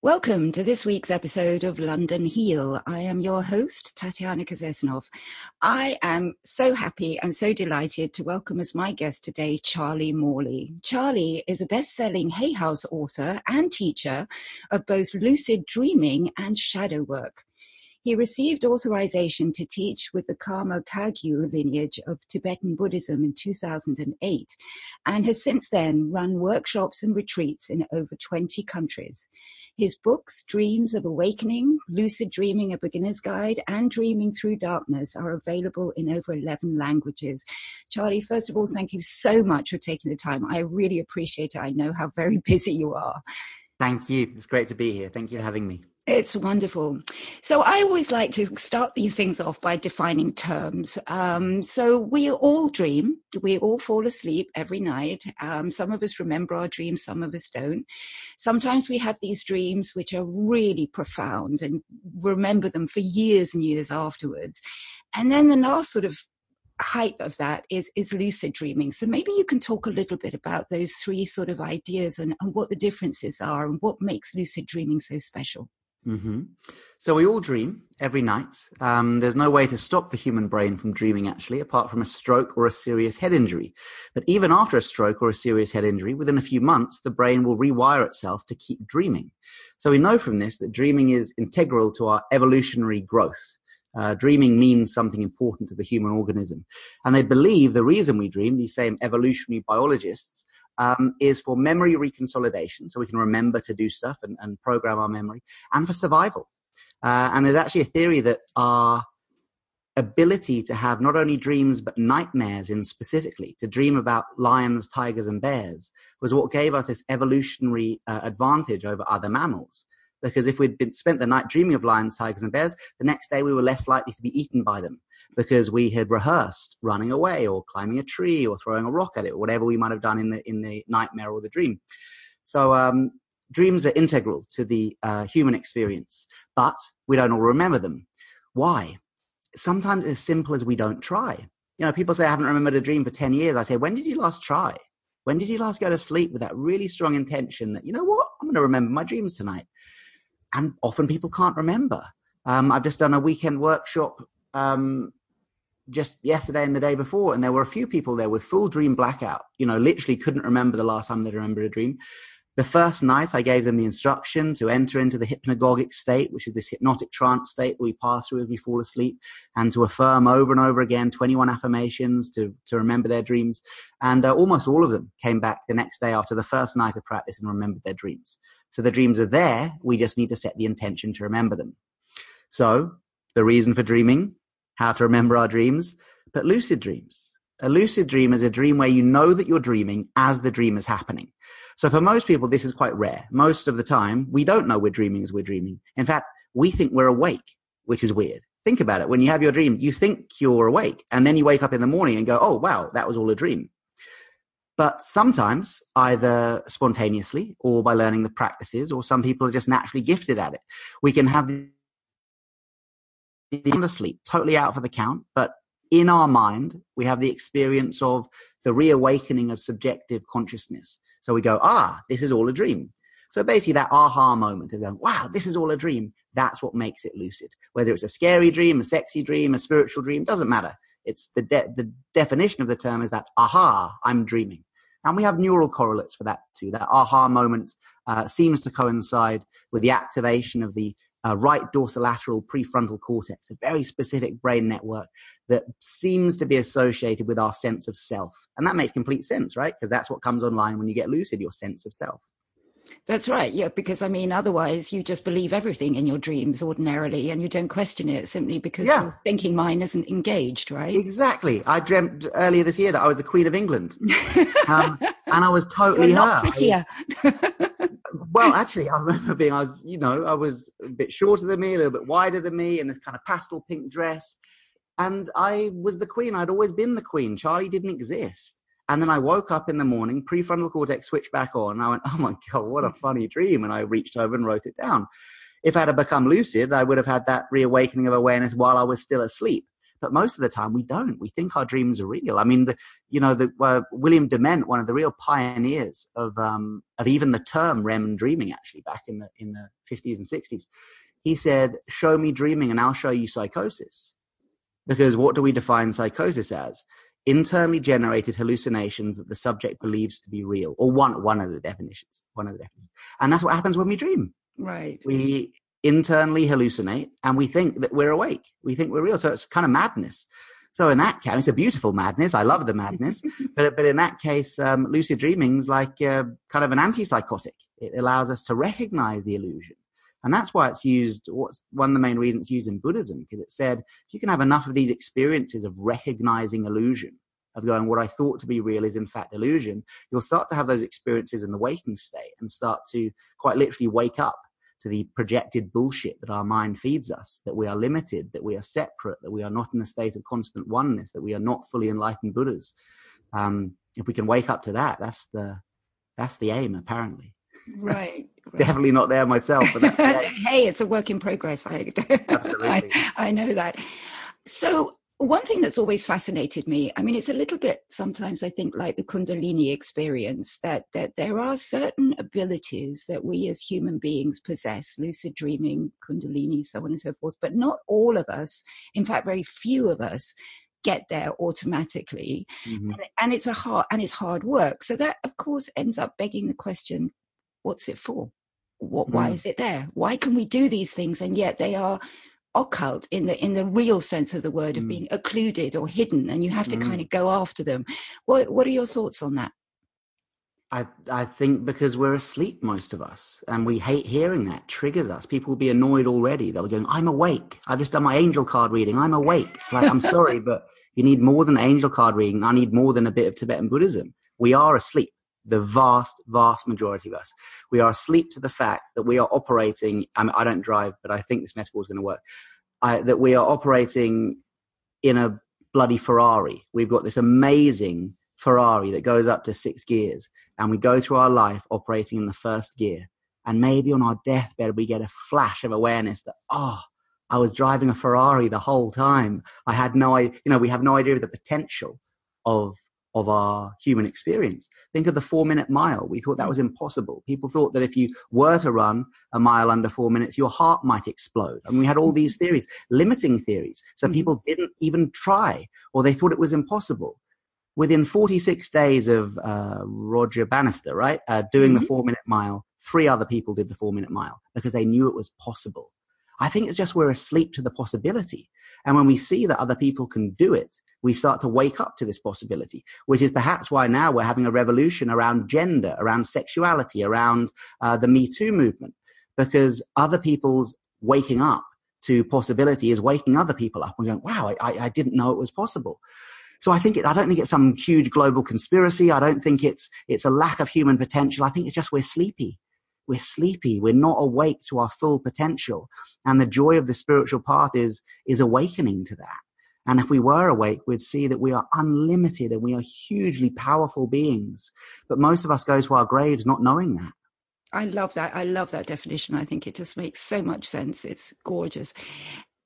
Welcome to this week's episode of London Heal. I am your host, Tatiana Kozesnov. I am so happy and so delighted to welcome as my guest today Charlie Morley. Charlie is a best selling Hay House author and teacher of both lucid dreaming and shadow work. He received authorization to teach with the Karma Kagyu lineage of Tibetan Buddhism in 2008 and has since then run workshops and retreats in over 20 countries. His books, Dreams of Awakening, Lucid Dreaming, A Beginner's Guide, and Dreaming Through Darkness are available in over 11 languages. Charlie, first of all, thank you so much for taking the time. I really appreciate it. I know how very busy you are. Thank you. It's great to be here. Thank you for having me. It's wonderful. So I always like to start these things off by defining terms. Um, so we all dream. We all fall asleep every night. Um, some of us remember our dreams, some of us don't. Sometimes we have these dreams which are really profound and remember them for years and years afterwards. And then the last sort of height of that is is lucid dreaming so maybe you can talk a little bit about those three sort of ideas and, and what the differences are and what makes lucid dreaming so special Mm-hmm. So we all dream every night. Um, there's no way to stop the human brain from dreaming, actually, apart from a stroke or a serious head injury. But even after a stroke or a serious head injury, within a few months, the brain will rewire itself to keep dreaming. So we know from this that dreaming is integral to our evolutionary growth. Uh, dreaming means something important to the human organism. And they believe the reason we dream, these same evolutionary biologists, um, is for memory reconsolidation, so we can remember to do stuff and, and program our memory, and for survival. Uh, and there's actually a theory that our ability to have not only dreams but nightmares in specifically to dream about lions tigers and bears was what gave us this evolutionary uh, advantage over other mammals because if we'd been spent the night dreaming of lions tigers and bears the next day we were less likely to be eaten by them because we had rehearsed running away or climbing a tree or throwing a rock at it or whatever we might have done in the in the nightmare or the dream. So um, dreams are integral to the uh, human experience, but we don't all remember them. Why? Sometimes it's as simple as we don't try. You know, people say I haven't remembered a dream for ten years. I say, when did you last try? When did you last go to sleep with that really strong intention that you know what I'm going to remember my dreams tonight? And often people can't remember. Um, I've just done a weekend workshop um, just yesterday and the day before, and there were a few people there with full dream blackout. You know, literally couldn't remember the last time they remembered a dream. The first night, I gave them the instruction to enter into the hypnagogic state, which is this hypnotic trance state that we pass through as we fall asleep, and to affirm over and over again 21 affirmations to, to remember their dreams. And uh, almost all of them came back the next day after the first night of practice and remembered their dreams. So the dreams are there. We just need to set the intention to remember them. So the reason for dreaming how to remember our dreams, but lucid dreams. A lucid dream is a dream where you know that you're dreaming as the dream is happening. So for most people, this is quite rare. Most of the time, we don't know we're dreaming as we're dreaming. In fact, we think we're awake, which is weird. Think about it. When you have your dream, you think you're awake and then you wake up in the morning and go, Oh, wow, that was all a dream. But sometimes either spontaneously or by learning the practices or some people are just naturally gifted at it. We can have asleep, totally out for the count, but in our mind, we have the experience of the reawakening of subjective consciousness. So we go, ah, this is all a dream. So basically that aha moment of going, wow, this is all a dream. That's what makes it lucid. Whether it's a scary dream, a sexy dream, a spiritual dream, doesn't matter. It's the, de- the definition of the term is that, aha, I'm dreaming. And we have neural correlates for that too. That aha moment uh, seems to coincide with the activation of the uh, right dorsolateral prefrontal cortex, a very specific brain network that seems to be associated with our sense of self. And that makes complete sense, right? Because that's what comes online when you get lucid, your sense of self. That's right. Yeah, because I mean, otherwise you just believe everything in your dreams ordinarily, and you don't question it simply because yeah. your thinking mind isn't engaged, right? Exactly. I dreamt earlier this year that I was the Queen of England, um, and I was totally You're not her. Prettier. Well, actually, I remember being, I was, you know, I was a bit shorter than me, a little bit wider than me, in this kind of pastel pink dress, and I was the Queen. I'd always been the Queen. Charlie didn't exist. And then I woke up in the morning, prefrontal cortex switched back on. And I went, oh my God, what a funny dream. And I reached over and wrote it down. If I had become lucid, I would have had that reawakening of awareness while I was still asleep. But most of the time we don't. We think our dreams are real. I mean, the, you know, the, uh, William Dement, one of the real pioneers of um, of even the term REM and dreaming, actually back in the in the 50s and 60s, he said, "Show me dreaming, and I'll show you psychosis." Because what do we define psychosis as? Internally generated hallucinations that the subject believes to be real, or one one of the definitions. One of the definitions, and that's what happens when we dream. Right. We internally hallucinate and we think that we're awake. We think we're real. So it's kind of madness. So in that case, it's a beautiful madness. I love the madness. but, but in that case, um, lucid dreaming's like uh, kind of an antipsychotic. It allows us to recognize the illusion. And that's why it's used, what's one of the main reasons it's used in Buddhism, because it said, if you can have enough of these experiences of recognizing illusion, of going, what I thought to be real is in fact illusion, you'll start to have those experiences in the waking state and start to quite literally wake up to the projected bullshit that our mind feeds us, that we are limited, that we are separate, that we are not in a state of constant oneness, that we are not fully enlightened Buddhas. Um, if we can wake up to that, that's the that's the aim, apparently. Right. right. Definitely not there myself, but hey, it's a work in progress. I, Absolutely. I, I know that. So one thing that's always fascinated me i mean it's a little bit sometimes i think like the kundalini experience that that there are certain abilities that we as human beings possess lucid dreaming kundalini so on and so forth but not all of us in fact very few of us get there automatically mm-hmm. and, and it's a hard and it's hard work so that of course ends up begging the question what's it for what, mm. why is it there why can we do these things and yet they are occult in the in the real sense of the word of mm. being occluded or hidden and you have to mm. kind of go after them what what are your thoughts on that I, I think because we're asleep, most of us, and we hate hearing that triggers us. People will be annoyed already. They'll be going, I'm awake. I've just done my angel card reading. I'm awake. It's like, I'm sorry, but you need more than angel card reading. I need more than a bit of Tibetan Buddhism. We are asleep. The vast, vast majority of us. We are asleep to the fact that we are operating. I, mean, I don't drive, but I think this metaphor is going to work I, that we are operating in a bloody Ferrari. We've got this amazing Ferrari that goes up to six gears, and we go through our life operating in the first gear. And maybe on our deathbed, we get a flash of awareness that, oh, I was driving a Ferrari the whole time. I had no you know, we have no idea of the potential of of our human experience. Think of the four minute mile. We thought that was impossible. People thought that if you were to run a mile under four minutes, your heart might explode. And we had all these theories, limiting theories. So mm-hmm. people didn't even try or they thought it was impossible. Within 46 days of uh, Roger Bannister, right, uh, doing mm-hmm. the four minute mile, three other people did the four minute mile because they knew it was possible. I think it's just we're asleep to the possibility. And when we see that other people can do it, we start to wake up to this possibility, which is perhaps why now we're having a revolution around gender, around sexuality, around uh, the Me Too movement, because other people's waking up to possibility is waking other people up and going, wow, I, I didn't know it was possible. So I think it, I don't think it's some huge global conspiracy. I don't think it's it's a lack of human potential. I think it's just we're sleepy. We're sleepy. We're not awake to our full potential. And the joy of the spiritual path is is awakening to that. And if we were awake, we'd see that we are unlimited and we are hugely powerful beings. But most of us go to our graves not knowing that. I love that. I love that definition. I think it just makes so much sense. It's gorgeous.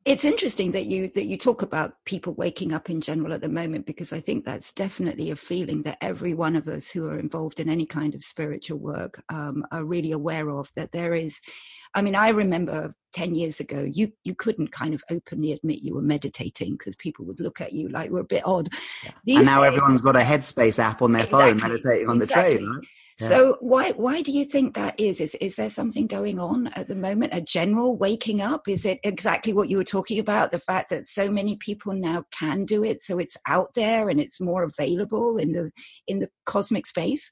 It's interesting that you that you talk about people waking up in general at the moment because I think that's definitely a feeling that every one of us who are involved in any kind of spiritual work um, are really aware of. That there is I mean, I remember 10 years ago, you, you couldn't kind of openly admit you were meditating because people would look at you like we're a bit odd. Yeah. And now days, everyone's got a Headspace app on their exactly, phone meditating on exactly. the train, right? Yeah. So why why do you think that is? Is is there something going on at the moment? A general waking up? Is it exactly what you were talking about? The fact that so many people now can do it, so it's out there and it's more available in the in the cosmic space.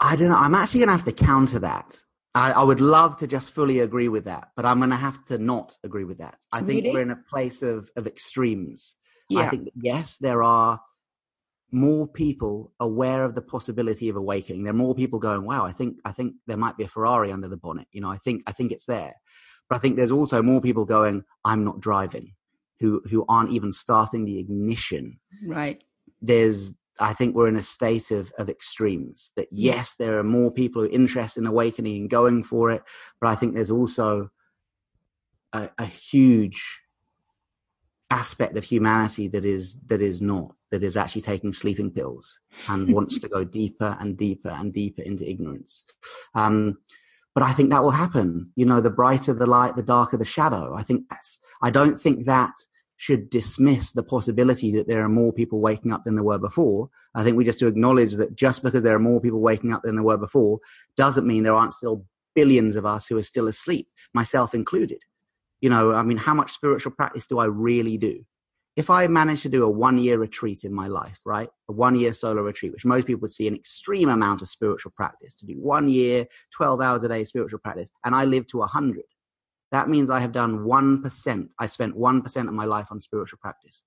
I don't know. I'm actually going to have to counter that I, I, would love to just fully agree with that, but I'm going to have to not agree with that. I think really? we're in a place of, of extremes. Yeah. I think, yes, there are more people aware of the possibility of awakening. There are more people going, wow, I think, I think there might be a Ferrari under the bonnet. You know, I think, I think it's there. But I think there's also more people going, I'm not driving, who, who aren't even starting the ignition. Right. There's, I think we're in a state of, of extremes. That yes, there are more people who are interested in awakening and going for it, but I think there's also a, a huge aspect of humanity that is that is not that is actually taking sleeping pills and wants to go deeper and deeper and deeper into ignorance. Um, but i think that will happen. You know the brighter the light the darker the shadow. I think that's i don't think that should dismiss the possibility that there are more people waking up than there were before. I think we just to acknowledge that just because there are more people waking up than there were before doesn't mean there aren't still billions of us who are still asleep myself included you know, I mean, how much spiritual practice do I really do? If I manage to do a one year retreat in my life, right? A one year solo retreat, which most people would see an extreme amount of spiritual practice to do one year, 12 hours a day spiritual practice, and I live to 100. That means I have done 1%. I spent 1% of my life on spiritual practice.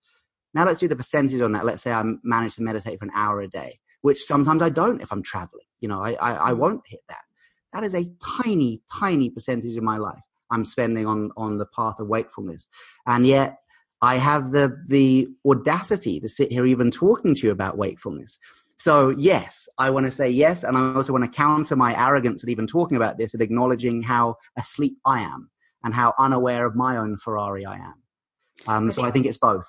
Now let's do the percentage on that. Let's say I manage to meditate for an hour a day, which sometimes I don't if I'm traveling. You know, I, I, I won't hit that. That is a tiny, tiny percentage of my life. I'm spending on on the path of wakefulness, and yet I have the the audacity to sit here even talking to you about wakefulness. So yes, I want to say yes, and I also want to counter my arrogance at even talking about this and acknowledging how asleep I am and how unaware of my own Ferrari I am. Um, so I think it's both.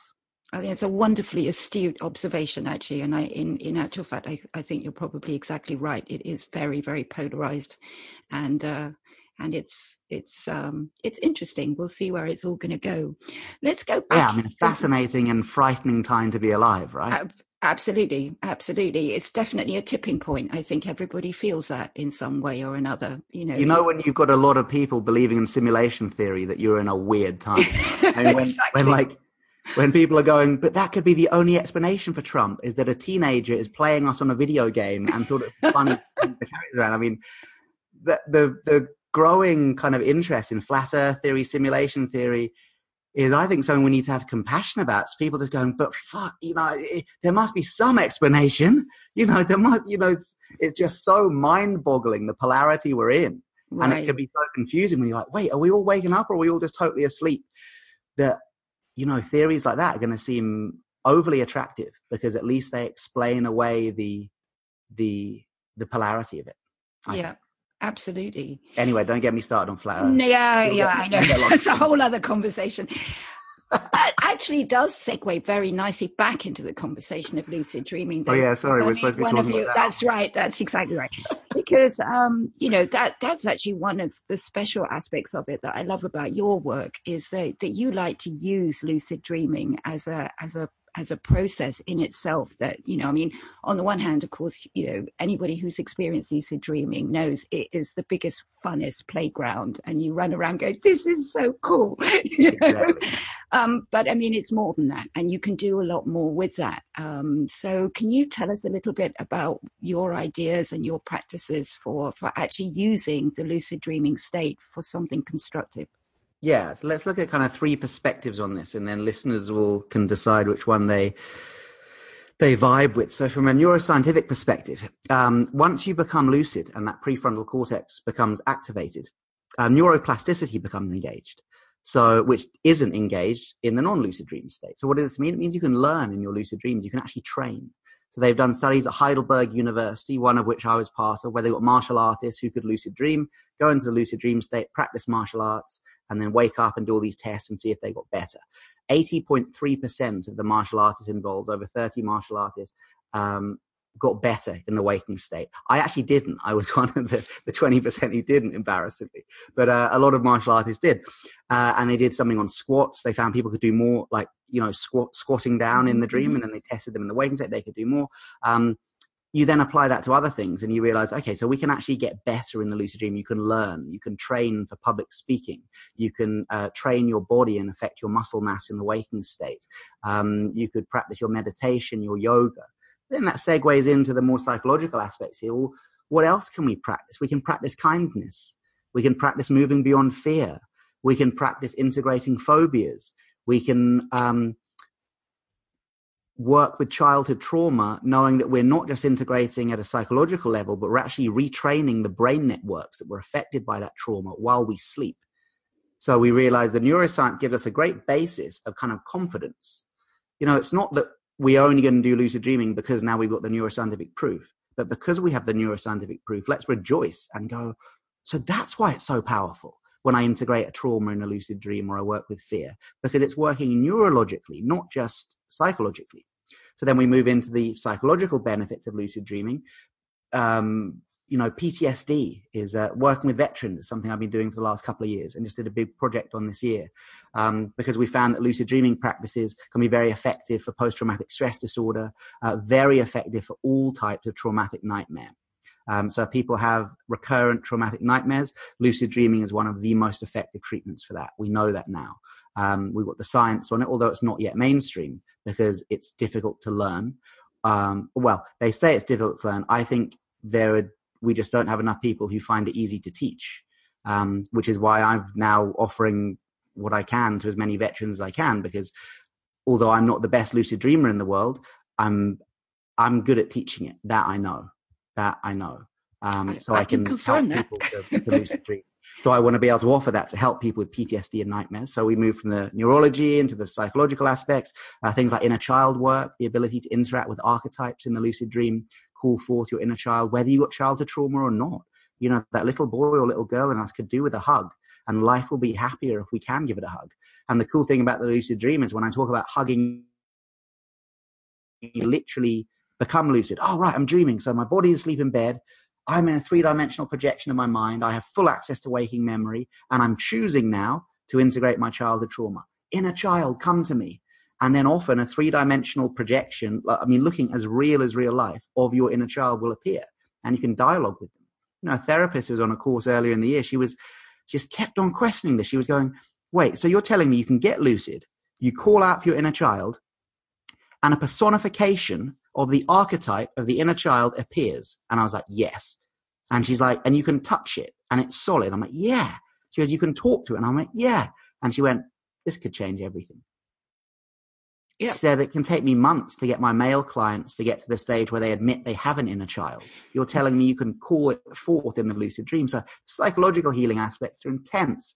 I think it's a wonderfully astute observation, actually. And I, in, in actual fact, I, I think you're probably exactly right. It is very, very polarized. And uh, and it's it's um it's interesting. We'll see where it's all going to go. Let's go back yeah i mean fascinating and frightening time to be alive right? Uh, absolutely absolutely. It's definitely a tipping point. I think everybody feels that in some way or another you know you know when you've got a lot of people believing in simulation theory that you're in a weird time? I mean, when, exactly. when like when people are going, but that could be the only explanation for Trump is that a teenager is playing us on a video game and thought it was funny the characters around. I mean, the, the the growing kind of interest in flat earth theory, simulation theory, is I think something we need to have compassion about. So people just going, but fuck, you know, it, there must be some explanation. You know, there must, you know, it's, it's just so mind boggling the polarity we're in. Right. And it can be so confusing when you're like, wait, are we all waking up or are we all just totally asleep? That, you know, theories like that are going to seem overly attractive because at least they explain away the, the, the polarity of it. I yeah. Think. Absolutely. Anyway, don't get me started on flat Earth. Yeah, You'll yeah, I know. It's a whole other conversation. that actually does segue very nicely back into the conversation of lucid dreaming. Though. Oh yeah, sorry, we're supposed to be talking you, about that. That's right. That's exactly right. because um, you know that that's actually one of the special aspects of it that I love about your work is that that you like to use lucid dreaming as a as a as a process in itself that you know i mean on the one hand of course you know anybody who's experienced lucid dreaming knows it is the biggest funnest playground and you run around going this is so cool you know? exactly. um, but i mean it's more than that and you can do a lot more with that um, so can you tell us a little bit about your ideas and your practices for for actually using the lucid dreaming state for something constructive yeah, so let's look at kind of three perspectives on this, and then listeners will can decide which one they they vibe with. So, from a neuroscientific perspective, um, once you become lucid and that prefrontal cortex becomes activated, um, neuroplasticity becomes engaged. So, which isn't engaged in the non-lucid dream state. So, what does this mean? It means you can learn in your lucid dreams. You can actually train. So they've done studies at Heidelberg University, one of which I was part of, where they got martial artists who could lucid dream, go into the lucid dream state, practice martial arts, and then wake up and do all these tests and see if they got better. 80.3% of the martial artists involved, over 30 martial artists, um, got better in the waking state. I actually didn't. I was one of the, the 20% who didn't, embarrassingly. But uh, a lot of martial artists did. Uh, and they did something on squats. They found people could do more, like, you know, squat, squatting down in the dream, mm-hmm. and then they tested them in the waking state. They could do more. Um, you then apply that to other things and you realize okay so we can actually get better in the lucid dream you can learn you can train for public speaking you can uh, train your body and affect your muscle mass in the waking state um, you could practice your meditation your yoga then that segues into the more psychological aspects here. Well, what else can we practice? We can practice kindness. We can practice moving beyond fear. We can practice integrating phobias. We can um, work with childhood trauma, knowing that we're not just integrating at a psychological level, but we're actually retraining the brain networks that were affected by that trauma while we sleep. So we realize the neuroscience gives us a great basis of kind of confidence. You know, it's not that we're only going to do lucid dreaming because now we've got the neuroscientific proof. But because we have the neuroscientific proof, let's rejoice and go, so that's why it's so powerful. When I integrate a trauma in a lucid dream or I work with fear because it's working neurologically, not just psychologically. So then we move into the psychological benefits of lucid dreaming. Um, you know, PTSD is uh, working with veterans, something I've been doing for the last couple of years and just did a big project on this year um, because we found that lucid dreaming practices can be very effective for post traumatic stress disorder, uh, very effective for all types of traumatic nightmare. Um, so people have recurrent traumatic nightmares, lucid dreaming is one of the most effective treatments for that. We know that now. Um, we've got the science on it, although it's not yet mainstream because it's difficult to learn. Um, well, they say it's difficult to learn. I think there are, we just don't have enough people who find it easy to teach, um, which is why I'm now offering what I can to as many veterans as I can because although I'm not the best lucid dreamer in the world, I'm I'm good at teaching it. That I know that I know. Um, so I, I can, can help that. people to, to lucid dream. So I want to be able to offer that to help people with PTSD and nightmares. So we move from the neurology into the psychological aspects, uh, things like inner child work, the ability to interact with archetypes in the lucid dream, call forth your inner child, whether you got childhood trauma or not. You know, that little boy or little girl in us could do with a hug and life will be happier if we can give it a hug. And the cool thing about the lucid dream is when I talk about hugging, you literally become lucid. Oh, right, I'm dreaming. So my body is asleep in bed. I'm in a three dimensional projection of my mind. I have full access to waking memory, and I'm choosing now to integrate my childhood trauma. Inner child, come to me. And then often a three dimensional projection, uh, I mean, looking as real as real life of your inner child will appear, and you can dialogue with them. You know, a therapist who was on a course earlier in the year, she was just kept on questioning this. She was going, wait, so you're telling me you can get lucid, you call out for your inner child, and a personification of the archetype of the inner child appears. And I was like, yes. And she's like, and you can touch it and it's solid. I'm like, yeah. She goes, you can talk to it. And I'm like, yeah. And she went, this could change everything. Yep. She said, it can take me months to get my male clients to get to the stage where they admit they have an inner child. You're telling me you can call it forth in the lucid dream. So psychological healing aspects are intense.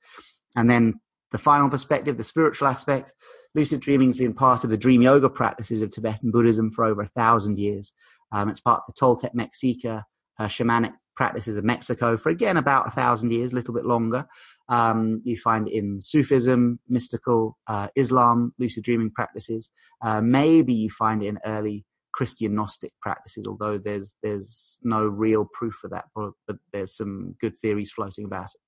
And then the final perspective, the spiritual aspect, lucid dreaming has been part of the dream yoga practices of Tibetan Buddhism for over a thousand years. Um, it's part of the Toltec Mexica uh, shamanic practices of Mexico for again about a thousand years, a little bit longer. Um, you find in Sufism, mystical uh, Islam, lucid dreaming practices. Uh, maybe you find it in early Christian Gnostic practices, although there's there's no real proof for that, but, but, there's some good theories floating about it.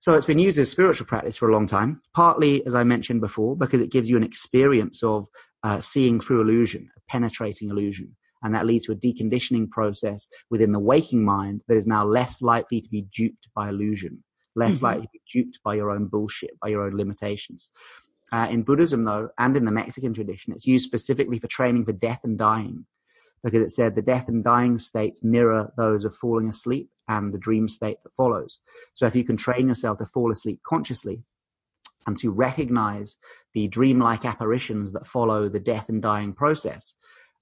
So it's been used as spiritual practice for a long time, partly, as I mentioned before, because it gives you an experience of uh, seeing through illusion, penetrating illusion. And that leads to a deconditioning process within the waking mind that is now less likely to be duped by illusion, less mm-hmm. likely to be duped by your own bullshit, by your own limitations. Uh, in Buddhism, though, and in the Mexican tradition, it's used specifically for training for death and dying because it said the death and dying states mirror those of falling asleep and the dream state that follows. So if you can train yourself to fall asleep consciously and to recognize the dreamlike apparitions that follow the death and dying process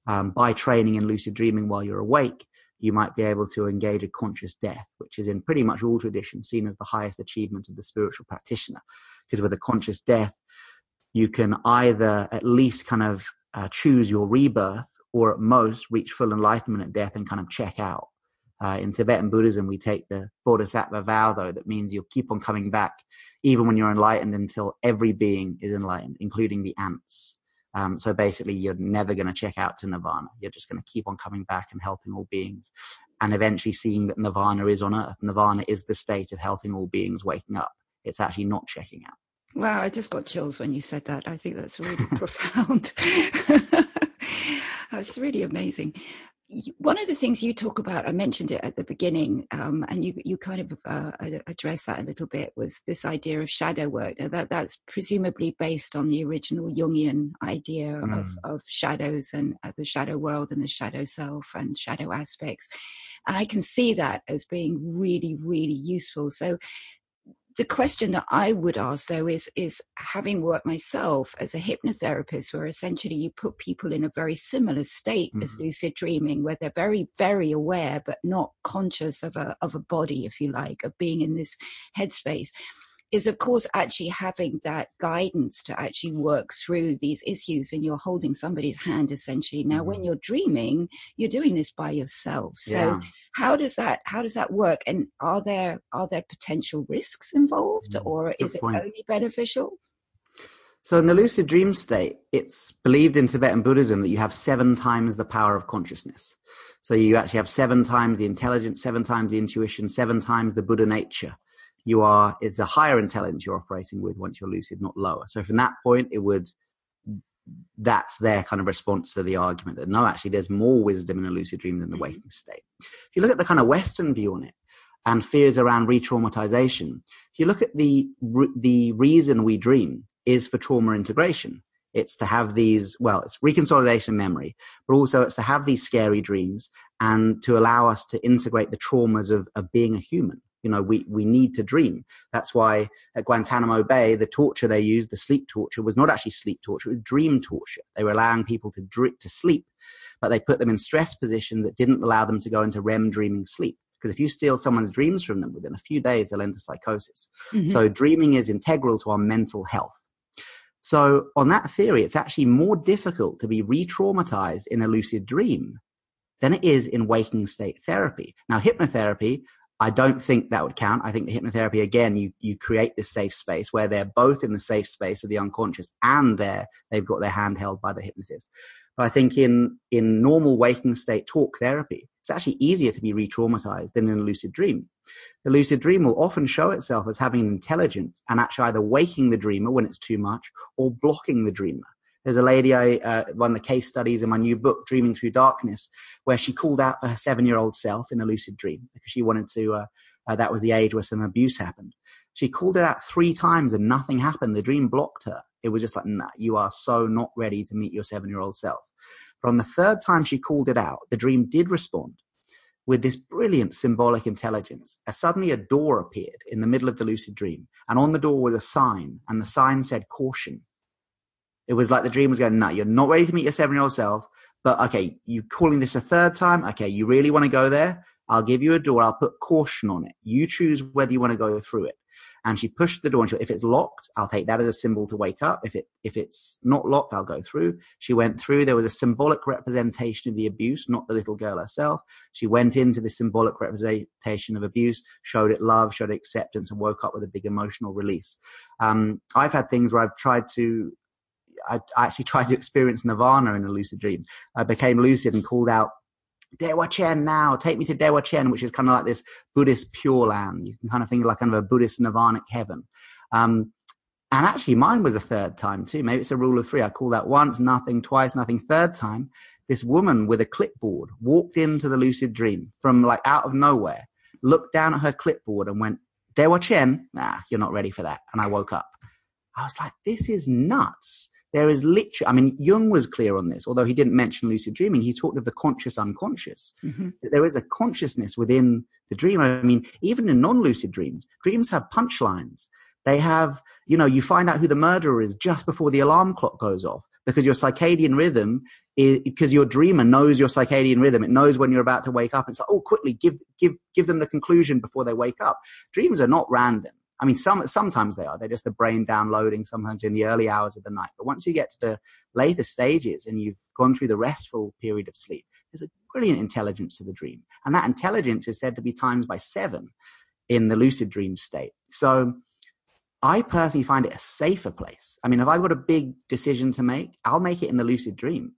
um, by training in lucid dreaming while you're awake, you might be able to engage a conscious death, which is in pretty much all traditions seen as the highest achievement of the spiritual practitioner. Because with a conscious death, you can either at least kind of uh, choose your rebirth or at most reach full enlightenment at death and kind of check out. Uh, in Tibetan Buddhism, we take the Bodhisattva vow, though, that means you'll keep on coming back even when you're enlightened until every being is enlightened, including the ants. Um, so basically, you're never going to check out to nirvana. You're just going to keep on coming back and helping all beings and eventually seeing that nirvana is on earth. Nirvana is the state of helping all beings waking up. It's actually not checking out. Wow, I just got chills when you said that. I think that's really profound. that's really amazing. One of the things you talk about, I mentioned it at the beginning, um, and you you kind of uh, addressed that a little bit, was this idea of shadow work. Now that that's presumably based on the original Jungian idea mm. of, of shadows and uh, the shadow world and the shadow self and shadow aspects. And I can see that as being really, really useful. So the question that I would ask though is is having worked myself as a hypnotherapist where essentially you put people in a very similar state mm-hmm. as lucid dreaming where they're very very aware but not conscious of a of a body if you like of being in this headspace is of course actually having that guidance to actually work through these issues and you're holding somebody's hand essentially now mm-hmm. when you're dreaming you're doing this by yourself so yeah. how does that how does that work and are there are there potential risks involved mm-hmm. or Good is point. it only beneficial so in the lucid dream state it's believed in tibetan buddhism that you have seven times the power of consciousness so you actually have seven times the intelligence seven times the intuition seven times the buddha nature you are it's a higher intelligence you're operating with once you're lucid not lower. So from that point it would that's their kind of response to the argument that no actually there's more wisdom in a lucid dream than the mm-hmm. waking state. If you look at the kind of western view on it and fears around re-traumatization if you look at the the reason we dream is for trauma integration. It's to have these well it's reconsolidation memory but also it's to have these scary dreams and to allow us to integrate the traumas of, of being a human you know, we, we need to dream. That's why at Guantanamo Bay, the torture they used, the sleep torture, was not actually sleep torture, it was dream torture. They were allowing people to, dr- to sleep, but they put them in stress position that didn't allow them to go into REM dreaming sleep. Because if you steal someone's dreams from them within a few days, they'll enter psychosis. Mm-hmm. So dreaming is integral to our mental health. So on that theory, it's actually more difficult to be re-traumatized in a lucid dream than it is in waking state therapy. Now, hypnotherapy I don't think that would count. I think the hypnotherapy again, you you create this safe space where they're both in the safe space of the unconscious and they're they've got their hand held by the hypnotist. But I think in in normal waking state talk therapy, it's actually easier to be re-traumatized than in a lucid dream. The lucid dream will often show itself as having intelligence and actually either waking the dreamer when it's too much or blocking the dreamer. There's a lady I uh, one of the case studies in my new book, Dreaming Through Darkness, where she called out for her seven year old self in a lucid dream because she wanted to. Uh, uh, that was the age where some abuse happened. She called it out three times and nothing happened. The dream blocked her. It was just like, nah, you are so not ready to meet your seven year old self. But on the third time she called it out, the dream did respond with this brilliant symbolic intelligence. Suddenly a door appeared in the middle of the lucid dream, and on the door was a sign, and the sign said caution. It was like the dream was going, no, you're not ready to meet your seven year old self. But okay, you're calling this a third time? Okay, you really want to go there? I'll give you a door. I'll put caution on it. You choose whether you want to go through it. And she pushed the door and she, if it's locked, I'll take that as a symbol to wake up. If it, if it's not locked, I'll go through. She went through. There was a symbolic representation of the abuse, not the little girl herself. She went into the symbolic representation of abuse, showed it love, showed acceptance and woke up with a big emotional release. Um, I've had things where I've tried to I, actually tried to experience nirvana in a lucid dream. I became lucid and called out Dewa Chen now, take me to Dewa Chen, which is kind of like this Buddhist pure land. You can kind of think of like kind of a Buddhist nirvanic heaven. Um, and actually mine was a third time too. Maybe it's a rule of three. I called out once, nothing, twice, nothing. Third time, this woman with a clipboard walked into the lucid dream from like out of nowhere, looked down at her clipboard and went, Dewa Chen, nah, you're not ready for that. And I woke up. I was like, this is nuts. There is literally, I mean, Jung was clear on this, although he didn't mention lucid dreaming. He talked of the conscious unconscious. Mm-hmm. That there is a consciousness within the dream. I mean, even in non lucid dreams, dreams have punchlines. They have, you know, you find out who the murderer is just before the alarm clock goes off because your circadian rhythm is because your dreamer knows your circadian rhythm. It knows when you're about to wake up. It's like, oh, quickly give give give them the conclusion before they wake up. Dreams are not random. I mean, some sometimes they are. They're just the brain downloading. Sometimes in the early hours of the night. But once you get to the later stages and you've gone through the restful period of sleep, there's a brilliant intelligence to the dream, and that intelligence is said to be times by seven in the lucid dream state. So. I personally find it a safer place. I mean, if I've got a big decision to make, I'll make it in the lucid dream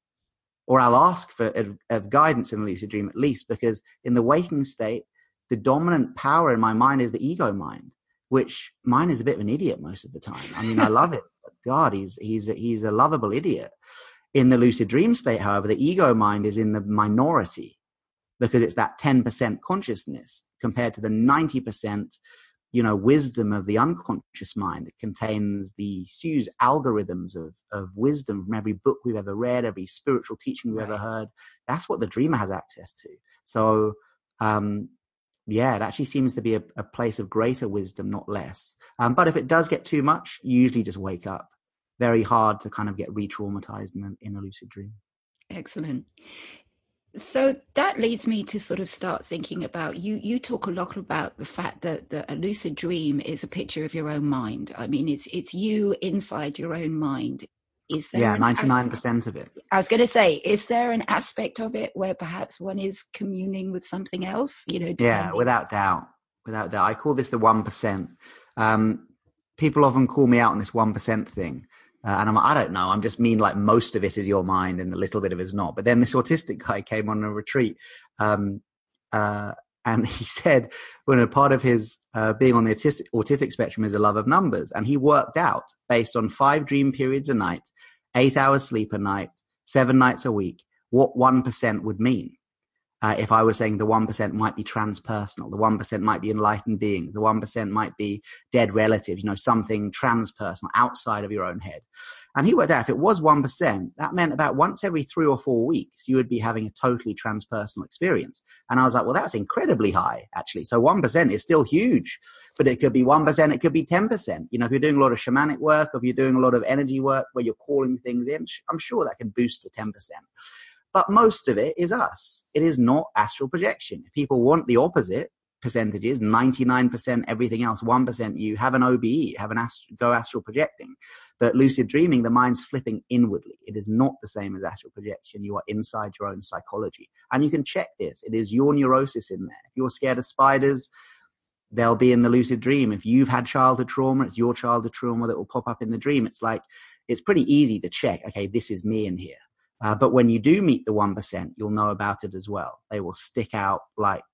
or I'll ask for of guidance in the lucid dream at least, because in the waking state, the dominant power in my mind is the ego mind which mine is a bit of an idiot most of the time. I mean, I love it. But God, he's he's a, he's a lovable idiot. In the lucid dream state, however, the ego mind is in the minority because it's that 10% consciousness compared to the 90% you know wisdom of the unconscious mind that contains the huge algorithms of of wisdom from every book we've ever read every spiritual teaching we've right. ever heard that's what the dreamer has access to so um yeah, it actually seems to be a, a place of greater wisdom, not less. Um, but if it does get too much, you usually just wake up. Very hard to kind of get re traumatized in, in a lucid dream. Excellent. so that leads me to sort of start thinking about you you talk a lot about the fact that, that a lucid dream is a picture of your own mind i mean it's it's you inside your own mind is there yeah 99% of it i was going to say is there an aspect of it where perhaps one is communing with something else you know yeah without doubt without doubt i call this the 1% um, people often call me out on this 1% thing uh, and I'm like, I don't know. I'm just mean like most of it is your mind and a little bit of it is not. But then this autistic guy came on a retreat. Um, uh, and he said, when a part of his uh, being on the autistic, autistic spectrum is a love of numbers. And he worked out based on five dream periods a night, eight hours sleep a night, seven nights a week, what 1% would mean uh, if I was saying the 1% might be transpersonal, the 1% might be enlightened beings, the 1% might be dead relatives, you know, something transpersonal outside of your own head. And he worked out if it was 1%, that meant about once every three or four weeks, you would be having a totally transpersonal experience. And I was like, well, that's incredibly high, actually. So 1% is still huge, but it could be 1%, it could be 10%. You know, if you're doing a lot of shamanic work, if you're doing a lot of energy work where you're calling things in, I'm sure that can boost to 10% but most of it is us. It is not astral projection. If people want the opposite percentages, 99% everything else, 1% you have an OBE, have an ast- go astral projecting. But lucid dreaming, the mind's flipping inwardly. It is not the same as astral projection. You are inside your own psychology. And you can check this. It is your neurosis in there. If you're scared of spiders, they'll be in the lucid dream. If you've had childhood trauma, it's your childhood trauma that will pop up in the dream. It's like, it's pretty easy to check, okay, this is me in here. Uh, but when you do meet the 1%, you'll know about it as well. They will stick out like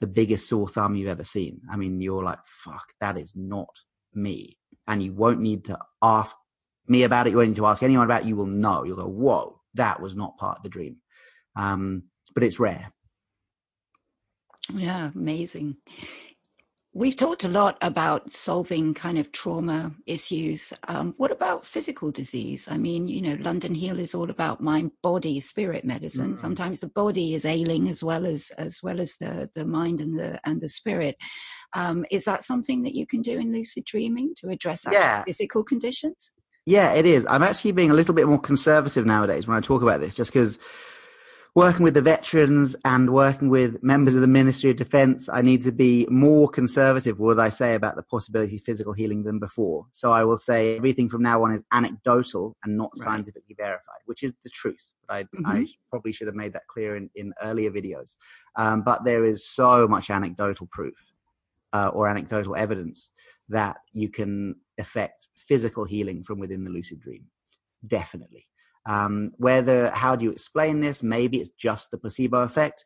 the biggest sore thumb you've ever seen. I mean, you're like, fuck, that is not me. And you won't need to ask me about it. You won't need to ask anyone about it. You will know. You'll go, whoa, that was not part of the dream. Um, but it's rare. Yeah, amazing. We've talked a lot about solving kind of trauma issues. Um, what about physical disease? I mean, you know, London Heal is all about mind, body, spirit medicine. Mm. Sometimes the body is ailing as well as as well as the the mind and the and the spirit. Um, is that something that you can do in lucid dreaming to address yeah. physical conditions? Yeah, it is. I'm actually being a little bit more conservative nowadays when I talk about this, just because working with the veterans and working with members of the Ministry of Defence, I need to be more conservative, what I say about the possibility of physical healing than before. So I will say everything from now on is anecdotal and not right. scientifically verified, which is the truth. But I, mm-hmm. I, probably should have made that clear in, in earlier videos. Um, but there is so much anecdotal proof uh, or anecdotal evidence that you can affect physical healing from within the lucid dream. Definitely. Um, whether how do you explain this? Maybe it's just the placebo effect.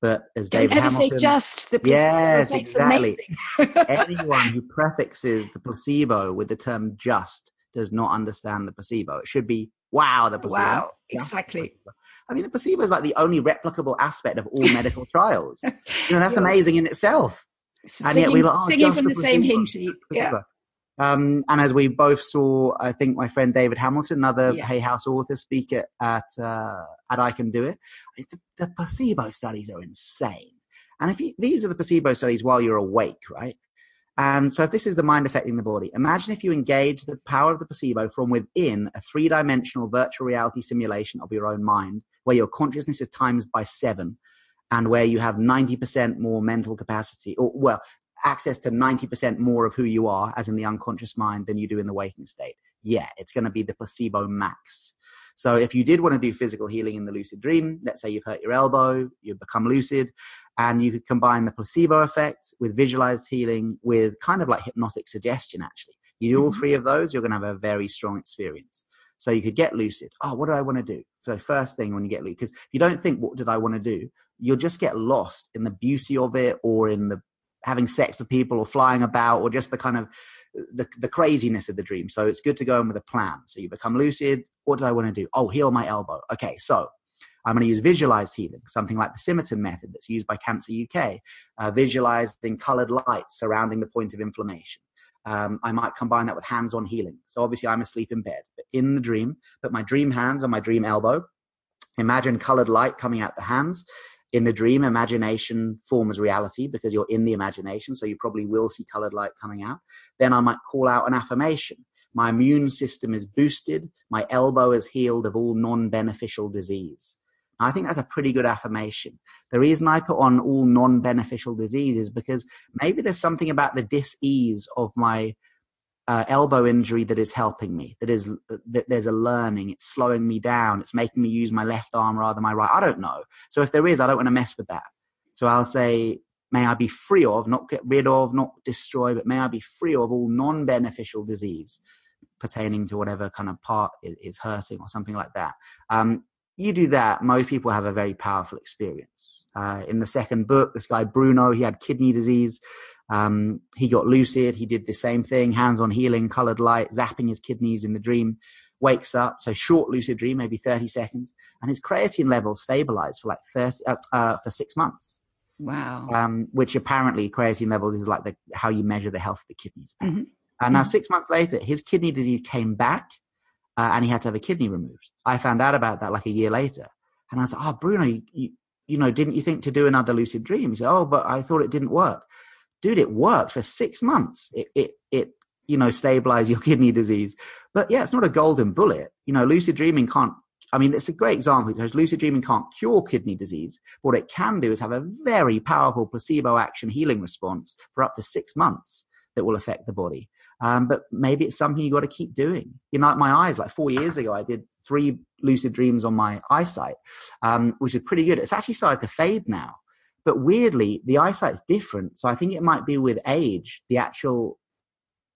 But as Don't David ever Hamilton, say just the placebo yes, exactly. Anyone who prefixes the placebo with the term "just" does not understand the placebo. It should be wow, the placebo. Wow, exactly. Placebo. I mean, the placebo is like the only replicable aspect of all medical trials. You know, that's amazing in itself. Singing, and yet we like, oh, singing from the, the same hymn sheet. Yeah. Um, and as we both saw, I think my friend David Hamilton, another yeah. Hay House author, speak at at, uh, at I Can Do It. The, the, placebo studies are insane. And if you, these are the placebo studies while you're awake, right? And so if this is the mind affecting the body, imagine if you engage the power of the placebo from within a three dimensional virtual reality simulation of your own mind, where your consciousness is times by seven and where you have 90% more mental capacity, or well, access to 90% more of who you are as in the unconscious mind than you do in the waking state. Yeah, it's going to be the placebo max. So if you did want to do physical healing in the lucid dream, let's say you've hurt your elbow, you've become lucid, and you could combine the placebo effect with visualized healing with kind of like hypnotic suggestion, actually. You do all mm-hmm. three of those, you're going to have a very strong experience. So you could get lucid. Oh, what do I want to do? So first thing when you get lucid, because if you don't think, what did I want to do? You'll just get lost in the beauty of it or in the having sex with people or flying about or just the kind of the, the craziness of the dream. So it's good to go in with a plan. So you become lucid. What do I want to do? Oh, heal my elbow. Okay, so I'm going to use visualized healing, something like the Simonton method that's used by Cancer UK, uh, colored light surrounding the point of inflammation. Um, I might combine that with hands on healing. So obviously, I'm asleep in bed, but in the dream, put my dream hands on my dream elbow. Imagine colored light coming out the hands in the dream, imagination forms reality because you're in the imagination. So you probably will see colored light coming out. Then I might call out an affirmation. My immune system is boosted. My elbow is healed of all non beneficial disease. I think that's a pretty good affirmation. The reason I put on all non beneficial disease is because maybe there's something about the dis ease of my uh, elbow injury that is helping me. That is that there's a learning. It's slowing me down. It's making me use my left arm rather than my right. I don't know. So if there is, I don't want to mess with that. So I'll say, may I be free of, not get rid of, not destroy, but may I be free of all non-beneficial disease pertaining to whatever kind of part is, hurting or something like that. Um, you do that, most people have a very powerful experience. Uh, in the second book, this guy Bruno, he had kidney disease. Um, he got lucid. He did the same thing, hands on healing, colored light, zapping his kidneys in the dream. Wakes up, so short lucid dream, maybe 30 seconds, and his creatine levels stabilized for like 30, uh, uh, for six months. Wow. Um, which apparently creatine levels is like the, how you measure the health of the kidneys. Mm-hmm. And now, mm-hmm. six months later, his kidney disease came back uh, and he had to have a kidney removed. I found out about that like a year later. And I was like, oh, Bruno, you, you, you know, didn't you think to do another lucid dream? He said, oh, but I thought it didn't work. Dude, it worked for six months. It, it, it, you know, stabilize your kidney disease. But yeah, it's not a golden bullet. You know, lucid dreaming can't, I mean, it's a great example because lucid dreaming can't cure kidney disease. What it can do is have a very powerful placebo action healing response for up to six months that will affect the body. Um, but maybe it's something you got to keep doing. You know, my eyes, like four years ago, I did three lucid dreams on my eyesight, um, which is pretty good. It's actually started to fade now. But weirdly, the eyesight's different. So I think it might be with age, the actual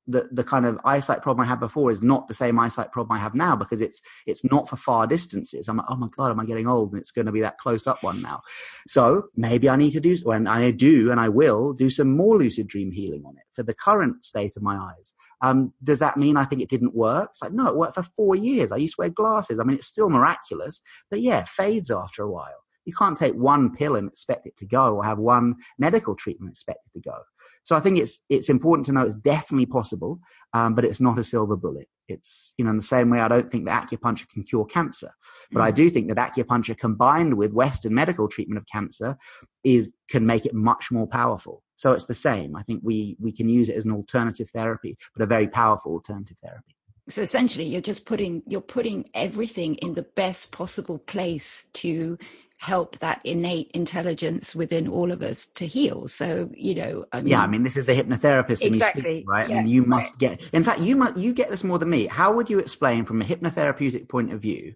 the the kind of eyesight problem I had before is not the same eyesight problem I have now because it's it's not for far distances. I'm like, oh my god, am I getting old? And it's going to be that close up one now. So maybe I need to do when I do and I will do some more lucid dream healing on it for the current state of my eyes. Um, does that mean I think it didn't work? It's like no, it worked for four years. I used to wear glasses. I mean, it's still miraculous, but yeah, fades after a while. You can't take one pill and expect it to go or have one medical treatment expect it to go. So I think it's, it's important to know it's definitely possible, um, but it's not a silver bullet. It's, you know, in the same way I don't think that acupuncture can cure cancer, but mm. I do think that acupuncture combined with Western medical treatment of cancer is, can make it much more powerful. So it's the same. I think we, we can use it as an alternative therapy, but a very powerful alternative therapy. So essentially you're just putting, you're putting everything in the best possible place to help that innate intelligence within all of us to heal. So, you know, I mean, yeah, I mean, this is the hypnotherapist, exactly, speak, right? Yeah, and you must right. get. In fact, you must you get this more than me. How would you explain, from a hypnotherapeutic point of view,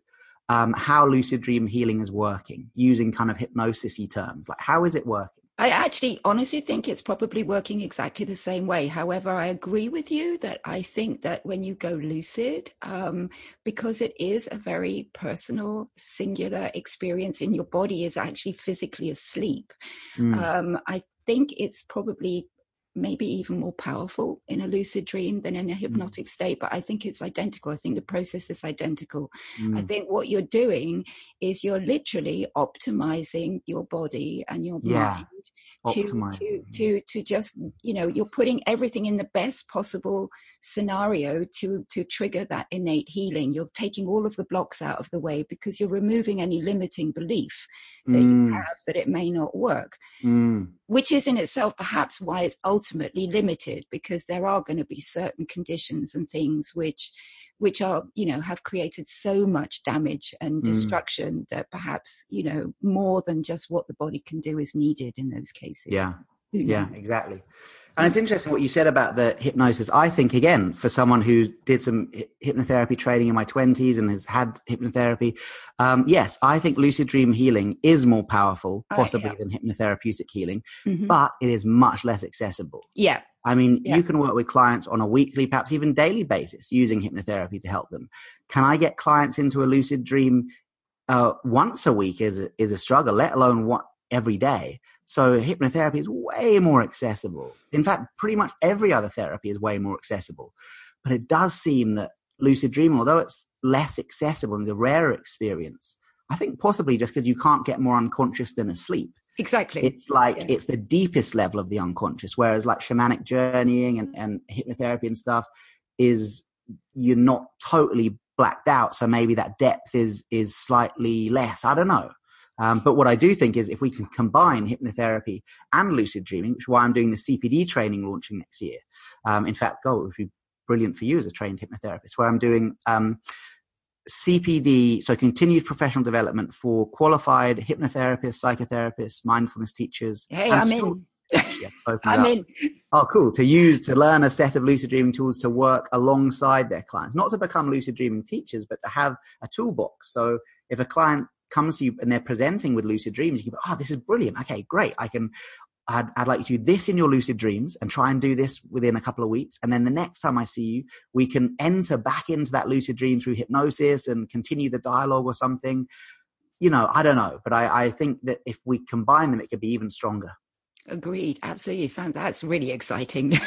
um, how lucid dream healing is working using kind of hypnosisy terms? Like, how is it working? I actually honestly think it's probably working exactly the same way. However, I agree with you that I think that when you go lucid, um, because it is a very personal, singular experience and your body is actually physically asleep, mm. um, I think it's probably maybe even more powerful in a lucid dream than in a mm. hypnotic state but i think it's identical i think the process is identical mm. i think what you're doing is you're literally optimizing your body and your yeah. mind to, to to to just you know you're putting everything in the best possible scenario to to trigger that innate healing you're taking all of the blocks out of the way because you're removing any limiting belief that mm. you have that it may not work mm. Which is in itself perhaps why it's ultimately limited because there are going to be certain conditions and things which which are you know have created so much damage and mm. destruction mm. that perhaps you know more than just what the body can do is needed in those cases yeah yeah exactly and it's interesting what you said about the hypnosis. I think again, for someone who did some hypnotherapy training in my twenties and has had hypnotherapy, um, yes, I think lucid dream healing is more powerful, possibly oh, yeah. than hypnotherapeutic healing, mm-hmm. but it is much less accessible. Yeah. I mean, yeah. you can work with clients on a weekly, perhaps even daily basis using hypnotherapy to help them. Can I get clients into a lucid dream uh, once a week is a, is a struggle, let alone what every day. So hypnotherapy is way more accessible. In fact, pretty much every other therapy is way more accessible. But it does seem that lucid dreaming, although it's less accessible and a rarer experience, I think possibly just because you can't get more unconscious than asleep. Exactly. It's like yeah. it's the deepest level of the unconscious, whereas like shamanic journeying and, and hypnotherapy and stuff is you're not totally blacked out. So maybe that depth is is slightly less. I don't know. Um, but what I do think is if we can combine hypnotherapy and lucid dreaming, which is why I'm doing the CPD training launching next year. Um, in fact, God, it would be brilliant for you as a trained hypnotherapist, where I'm doing um, CPD, so continued professional development for qualified hypnotherapists, psychotherapists, mindfulness teachers. Hey, I'm in. Yeah, I'm in. Oh, cool. To use, to learn a set of lucid dreaming tools to work alongside their clients, not to become lucid dreaming teachers, but to have a toolbox. So if a client comes to you and they're presenting with lucid dreams, you go, oh, this is brilliant. Okay, great. I can, I'd, I'd, like to do this in your lucid dreams and try and do this within a couple of weeks. And then the next time I see you, we can enter back into that lucid dream through hypnosis and continue the dialogue or something. You know, I don't know, but I, I think that if we combine them, it could be even stronger. Agreed. Absolutely. Sounds that's really exciting.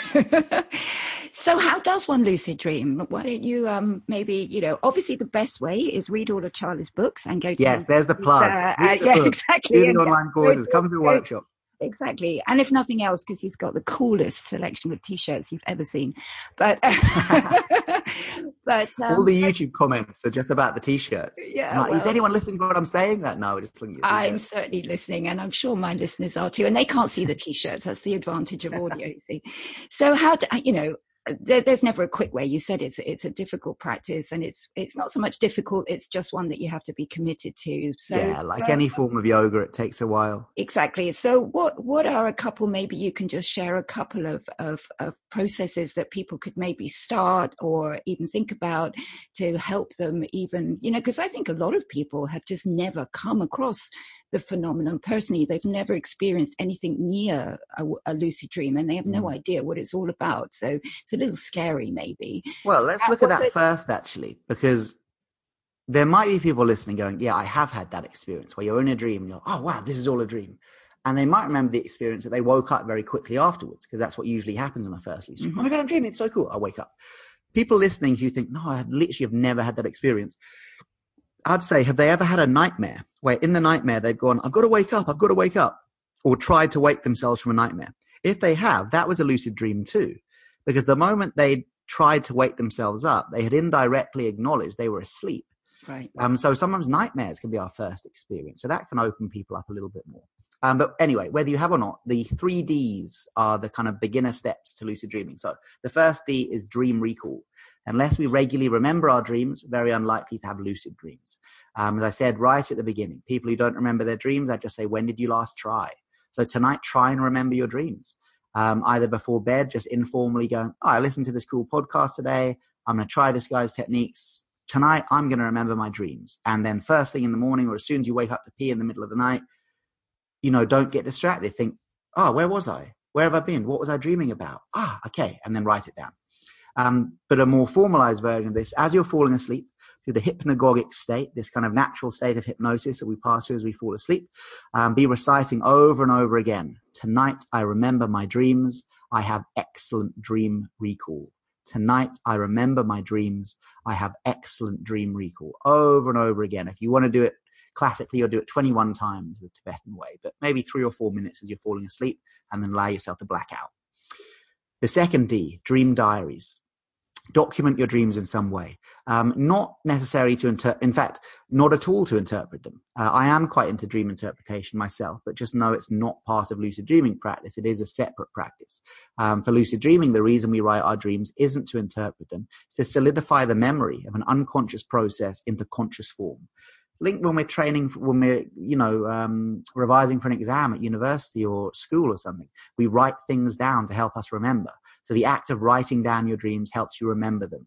so how does one lucid dream? Why don't you um maybe, you know, obviously the best way is read all of Charlie's books and go to Yes, there's the plug. Uh, uh, yeah, book. exactly. Do the online courses, come to the workshop exactly. And if nothing else, because he's got the coolest selection of t-shirts you've ever seen. But but um, all the YouTube comments are just about the t-shirts. Yeah. Like, well, is anyone listening to what I'm saying? That no, just looking. I'm certainly listening, and I'm sure my listeners are too. And they can't see the t-shirts. That's the advantage of audio. you see. So how do you know? There, there's never a quick way. You said it's it's a difficult practice, and it's it's not so much difficult. It's just one that you have to be committed to. So yeah, like um, any form of yoga, it takes a while. Exactly. So what what are a couple? Maybe you can just share a couple of of, of processes that people could maybe start or even think about to help them. Even you know, because I think a lot of people have just never come across the phenomenon personally. They've never experienced anything near a, a lucid dream and they have no mm. idea what it's all about. So it's a little scary, maybe. Well, so let's look at that it? first, actually, because there might be people listening going, Yeah, I have had that experience where you're in a dream and you're, Oh, wow, this is all a dream. And they might remember the experience that they woke up very quickly afterwards, because that's what usually happens when I first lucid. Mm-hmm. Oh my God, I'm dreaming. It's so cool. I wake up. People listening who think, No, I literally have never had that experience. I'd say, have they ever had a nightmare where in the nightmare they've gone, I've got to wake up, I've got to wake up, or tried to wake themselves from a nightmare? If they have, that was a lucid dream too. Because the moment they tried to wake themselves up, they had indirectly acknowledged they were asleep. Right. Um, so sometimes nightmares can be our first experience. So that can open people up a little bit more. Um, but anyway, whether you have or not, the three Ds are the kind of beginner steps to lucid dreaming. So the first D is dream recall. Unless we regularly remember our dreams, very unlikely to have lucid dreams. Um, as I said right at the beginning, people who don't remember their dreams, I just say, when did you last try? So tonight, try and remember your dreams. Um, either before bed, just informally going, oh, I listened to this cool podcast today. I'm going to try this guy's techniques. Tonight, I'm going to remember my dreams. And then first thing in the morning, or as soon as you wake up to pee in the middle of the night, you know, don't get distracted. Think, oh, where was I? Where have I been? What was I dreaming about? Ah, okay. And then write it down. Um, but a more formalized version of this, as you're falling asleep, through the hypnagogic state, this kind of natural state of hypnosis that we pass through as we fall asleep, um, be reciting over and over again. Tonight I remember my dreams. I have excellent dream recall. Tonight I remember my dreams. I have excellent dream recall. Over and over again. If you want to do it classically, you'll do it 21 times the Tibetan way, but maybe three or four minutes as you're falling asleep and then allow yourself to black out. The second D, dream diaries document your dreams in some way. Um, not necessary to interpret, in fact, not at all to interpret them. Uh, I am quite into dream interpretation myself, but just know it's not part of lucid dreaming practice. It is a separate practice. Um, for lucid dreaming, the reason we write our dreams isn't to interpret them, it's to solidify the memory of an unconscious process into conscious form link when we're training when we're you know um, revising for an exam at university or school or something we write things down to help us remember. So the act of writing down your dreams helps you remember them.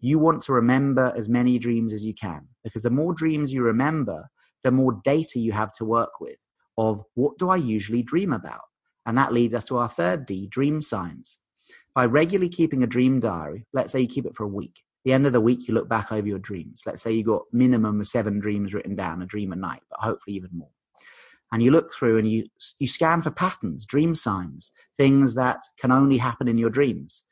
You want to remember as many dreams as you can because the more dreams you remember the more data you have to work with of what do i usually dream about? And that leads us to our third d dream signs. By regularly keeping a dream diary let's say you keep it for a week the end of the week, you look back over your dreams. Let's say you got minimum of seven dreams written down, a dream a night, but hopefully even more. And you look through and you, you scan for patterns, dream signs, things that can only happen in your dreams.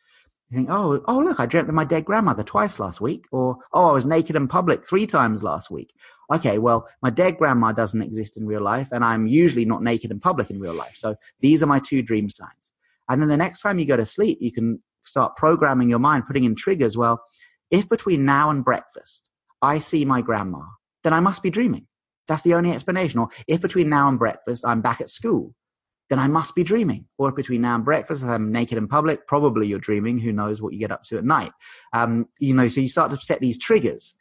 You think, oh, oh, look, I dreamt of my dead grandmother twice last week. Or, oh, I was naked in public three times last week. Okay, well, my dead grandma doesn't exist in real life, and I'm usually not naked in public in real life. So these are my two dream signs. And then the next time you go to sleep, you can start programming your mind, putting in triggers. Well, if between now and breakfast I see my grandma, then I must be dreaming. That's the only explanation. Or if between now and breakfast I'm back at school, then I must be dreaming. Or if between now and breakfast I'm naked in public, probably you're dreaming. Who knows what you get up to at night? Um, you know, so you start to set these triggers.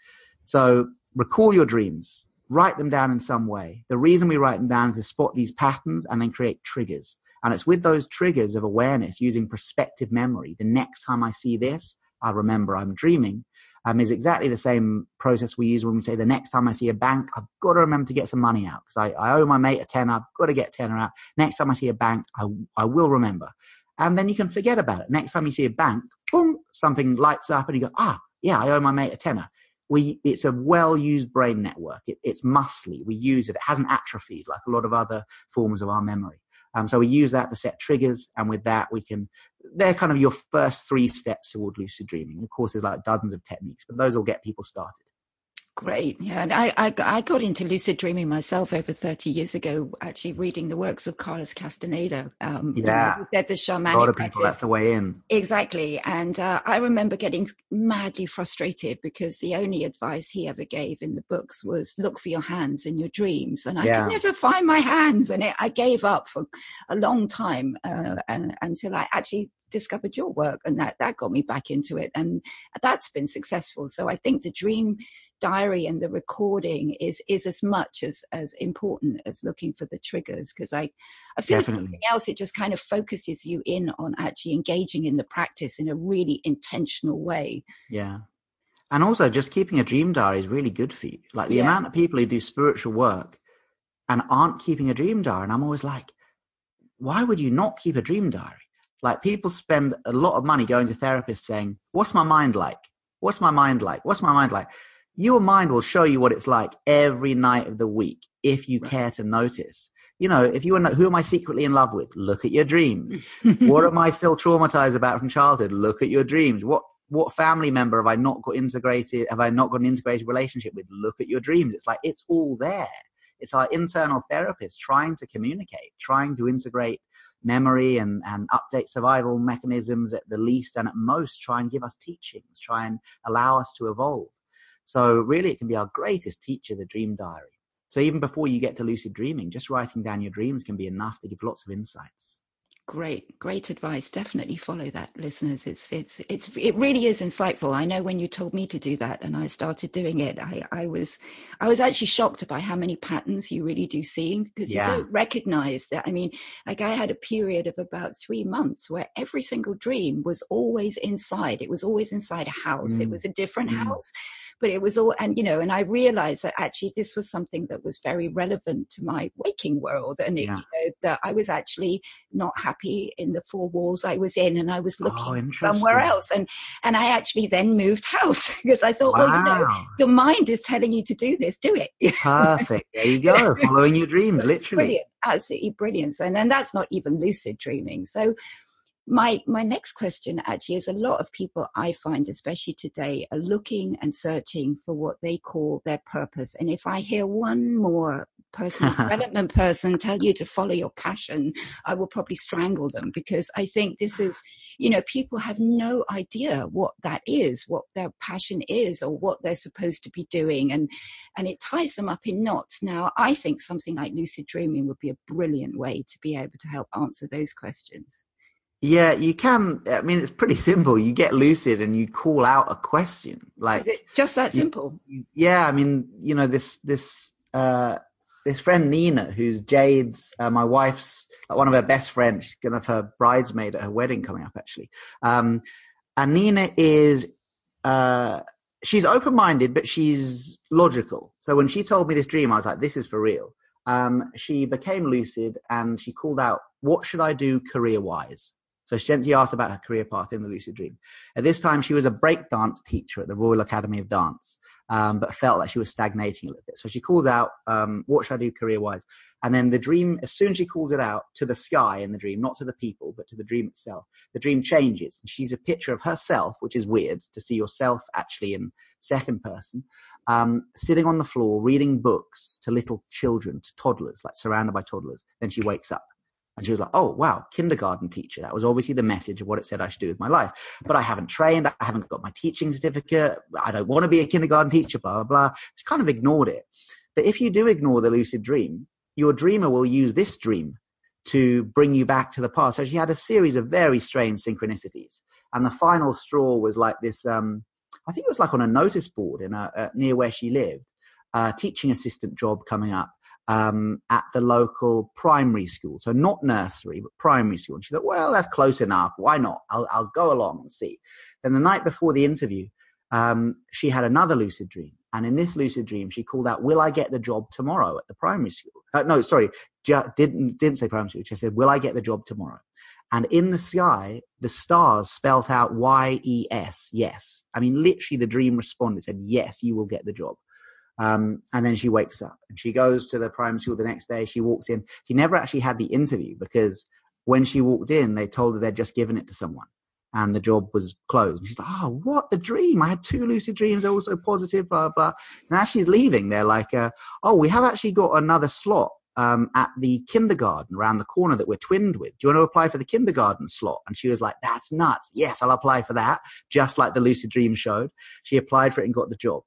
So recall your dreams, write them down in some way. The reason we write them down is to spot these patterns and then create triggers. And it's with those triggers of awareness using prospective memory. The next time I see this, I remember I'm dreaming. Um, is exactly the same process we use when we say the next time I see a bank, I've got to remember to get some money out because I, I owe my mate a tenner. I've got to get tenner out. Next time I see a bank, I, I will remember. And then you can forget about it. Next time you see a bank, boom, something lights up and you go, ah, yeah, I owe my mate a tenner. We, it's a well used brain network. It, it's muscly. We use it. It hasn't atrophied like a lot of other forms of our memory. Um, so we use that to set triggers, and with that, we can. They're kind of your first three steps toward lucid dreaming. Of course, there's like dozens of techniques, but those will get people started. Great. Yeah. And I, I, I, got into lucid dreaming myself over 30 years ago, actually reading the works of Carlos Castaneda. Um, yeah. Said, the shamanic A lot of practice. people, that's the way in. Exactly. And uh, I remember getting madly frustrated because the only advice he ever gave in the books was look for your hands in your dreams. And I yeah. could never find my hands. And it, I gave up for a long time uh, and, until I actually discovered your work and that that got me back into it and that's been successful. So i think the dream diary and the recording is is as much as as important as looking for the triggers because i i feel Definitely. like else it just kind of focuses you in on actually engaging in the practice in a really intentional way. Yeah. And also just keeping a dream diary is really good for you. Like the yeah. amount of people who do spiritual work and aren't keeping a dream diary and i'm always like why would you not keep a dream diary like people spend a lot of money going to therapists saying what's my mind like what's my mind like what's my mind like your mind will show you what it's like every night of the week if you right. care to notice. You know, if you want to, who am I secretly in love with? Look at your dreams. what am I still traumatized about from childhood? Look at your dreams. What what family member have I not got integrated? Have I not got an integrated relationship with? Look at your dreams. It's like it's all there. It's our internal therapist trying to communicate, trying to integrate memory and, and update survival mechanisms at the least and at most try and give us teachings, try and allow us to evolve. So really, it can be our greatest teacher, the dream diary. So even before you get to lucid dreaming, just writing down your dreams can be enough to give lots of insights. Great, great advice. Definitely follow that, listeners. It's it's it's it really is insightful. I know when you told me to do that and I started doing it, I, I was I was actually shocked by how many patterns you really do see because yeah. you don't recognize that. I mean, like I had a period of about three months where every single dream was always inside. It was always inside a house. Mm. It was a different mm. house but it was all and you know and i realized that actually this was something that was very relevant to my waking world and it, yeah. you know, that i was actually not happy in the four walls i was in and i was oh, looking oh, somewhere else and and i actually then moved house because i thought wow. well you know your mind is telling you to do this do it. Perfect. There you go following your dreams literally. Brilliant absolutely brilliant. And then that's not even lucid dreaming. So my my next question actually is a lot of people i find especially today are looking and searching for what they call their purpose. And if i hear one more personal development person tell you to follow your passion i will probably strangle them because i think this is you know people have no idea what that is what their passion is or what they're supposed to be doing. And and it ties them up in knots. Now i think something like lucid dreaming would be a brilliant way to be able to help answer those questions yeah, you can. I mean, it's pretty simple. You get lucid and you call out a question. Like Is it just that simple? You, yeah, I mean, you know, this this uh, this friend Nina, who's Jade's, uh, my wife's like one of her best friends. She's gonna have her bridesmaid at her wedding coming up, actually. Um, and Nina is uh, she's open minded, but she's logical. So when she told me this dream, I was like, this is for real. Um, she became lucid and she called out, "What should I do career wise?" So Shenzi asked about her career path in the lucid dream. At this time, she was a breakdance teacher at the Royal Academy of Dance, um, but felt like she was stagnating a little bit. So she calls out, um, "What should I do career-wise?" And then the dream, as soon as she calls it out to the sky in the dream, not to the people, but to the dream itself, the dream changes. She's a picture of herself, which is weird to see yourself actually in second person, um, sitting on the floor reading books to little children, to toddlers, like surrounded by toddlers. Then she wakes up. And she was like, oh, wow, kindergarten teacher. That was obviously the message of what it said I should do with my life. But I haven't trained. I haven't got my teaching certificate. I don't want to be a kindergarten teacher, blah, blah, blah. She kind of ignored it. But if you do ignore the lucid dream, your dreamer will use this dream to bring you back to the past. So she had a series of very strange synchronicities. And the final straw was like this, um, I think it was like on a notice board in a, uh, near where she lived, a teaching assistant job coming up um, at the local primary school. So not nursery, but primary school. And she thought, well, that's close enough. Why not? I'll, I'll go along and see. Then the night before the interview, um, she had another lucid dream. And in this lucid dream, she called out, "Will I get the job tomorrow at the primary school?" Uh, no, sorry, didn't didn't say primary school. She said, "Will I get the job tomorrow?" And in the sky, the stars spelt out Y E S, yes. I mean, literally, the dream responded, said, "Yes, you will get the job." Um, and then she wakes up and she goes to the primary school the next day. She walks in. She never actually had the interview because when she walked in, they told her they'd just given it to someone and the job was closed. And she's like, oh, what the dream? I had two lucid dreams, they're all so positive, blah, blah. As she's leaving, they're like, uh, oh, we have actually got another slot um, at the kindergarten around the corner that we're twinned with. Do you want to apply for the kindergarten slot? And she was like, that's nuts. Yes, I'll apply for that. Just like the lucid dream showed. She applied for it and got the job.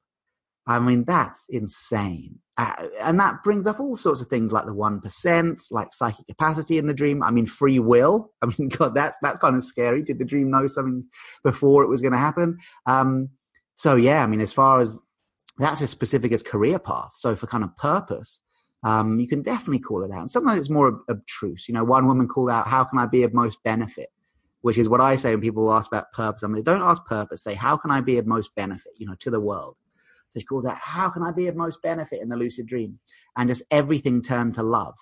I mean, that's insane. Uh, and that brings up all sorts of things like the 1%, like psychic capacity in the dream. I mean, free will. I mean, God, that's, that's kind of scary. Did the dream know something before it was going to happen? Um, so yeah, I mean, as far as that's as specific as career path. So for kind of purpose, um, you can definitely call it out. And sometimes it's more obtruse. You know, one woman called out, how can I be of most benefit? Which is what I say when people ask about purpose. I mean, don't ask purpose. Say, how can I be of most benefit, you know, to the world? So she calls out, How can I be of most benefit in the lucid dream? And just everything turned to love.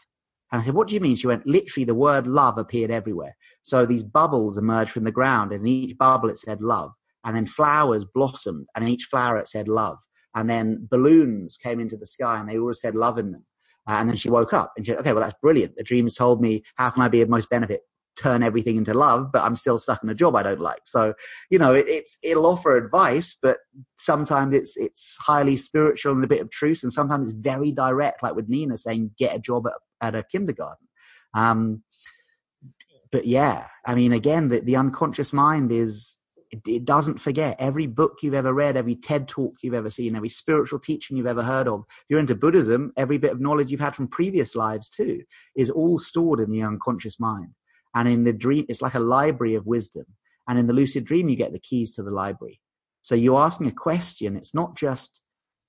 And I said, What do you mean? She went, Literally, the word love appeared everywhere. So these bubbles emerged from the ground, and in each bubble it said love. And then flowers blossomed, and in each flower it said love. And then balloons came into the sky, and they all said love in them. Uh, and then she woke up and she said, okay, well, that's brilliant. The dreams told me, how can I be of most benefit? Turn everything into love, but I'm still stuck in a job I don't like. So, you know, it, it's it'll offer advice, but sometimes it's it's highly spiritual and a bit of truth, and sometimes it's very direct, like with Nina saying, "Get a job at, at a kindergarten." Um, but yeah, I mean, again, the, the unconscious mind is it, it, doesn't forget every book you've ever read, every TED talk you've ever seen, every spiritual teaching you've ever heard of. If you're into Buddhism, every bit of knowledge you've had from previous lives too is all stored in the unconscious mind. And in the dream, it's like a library of wisdom. And in the lucid dream, you get the keys to the library. So you're asking a question. It's not just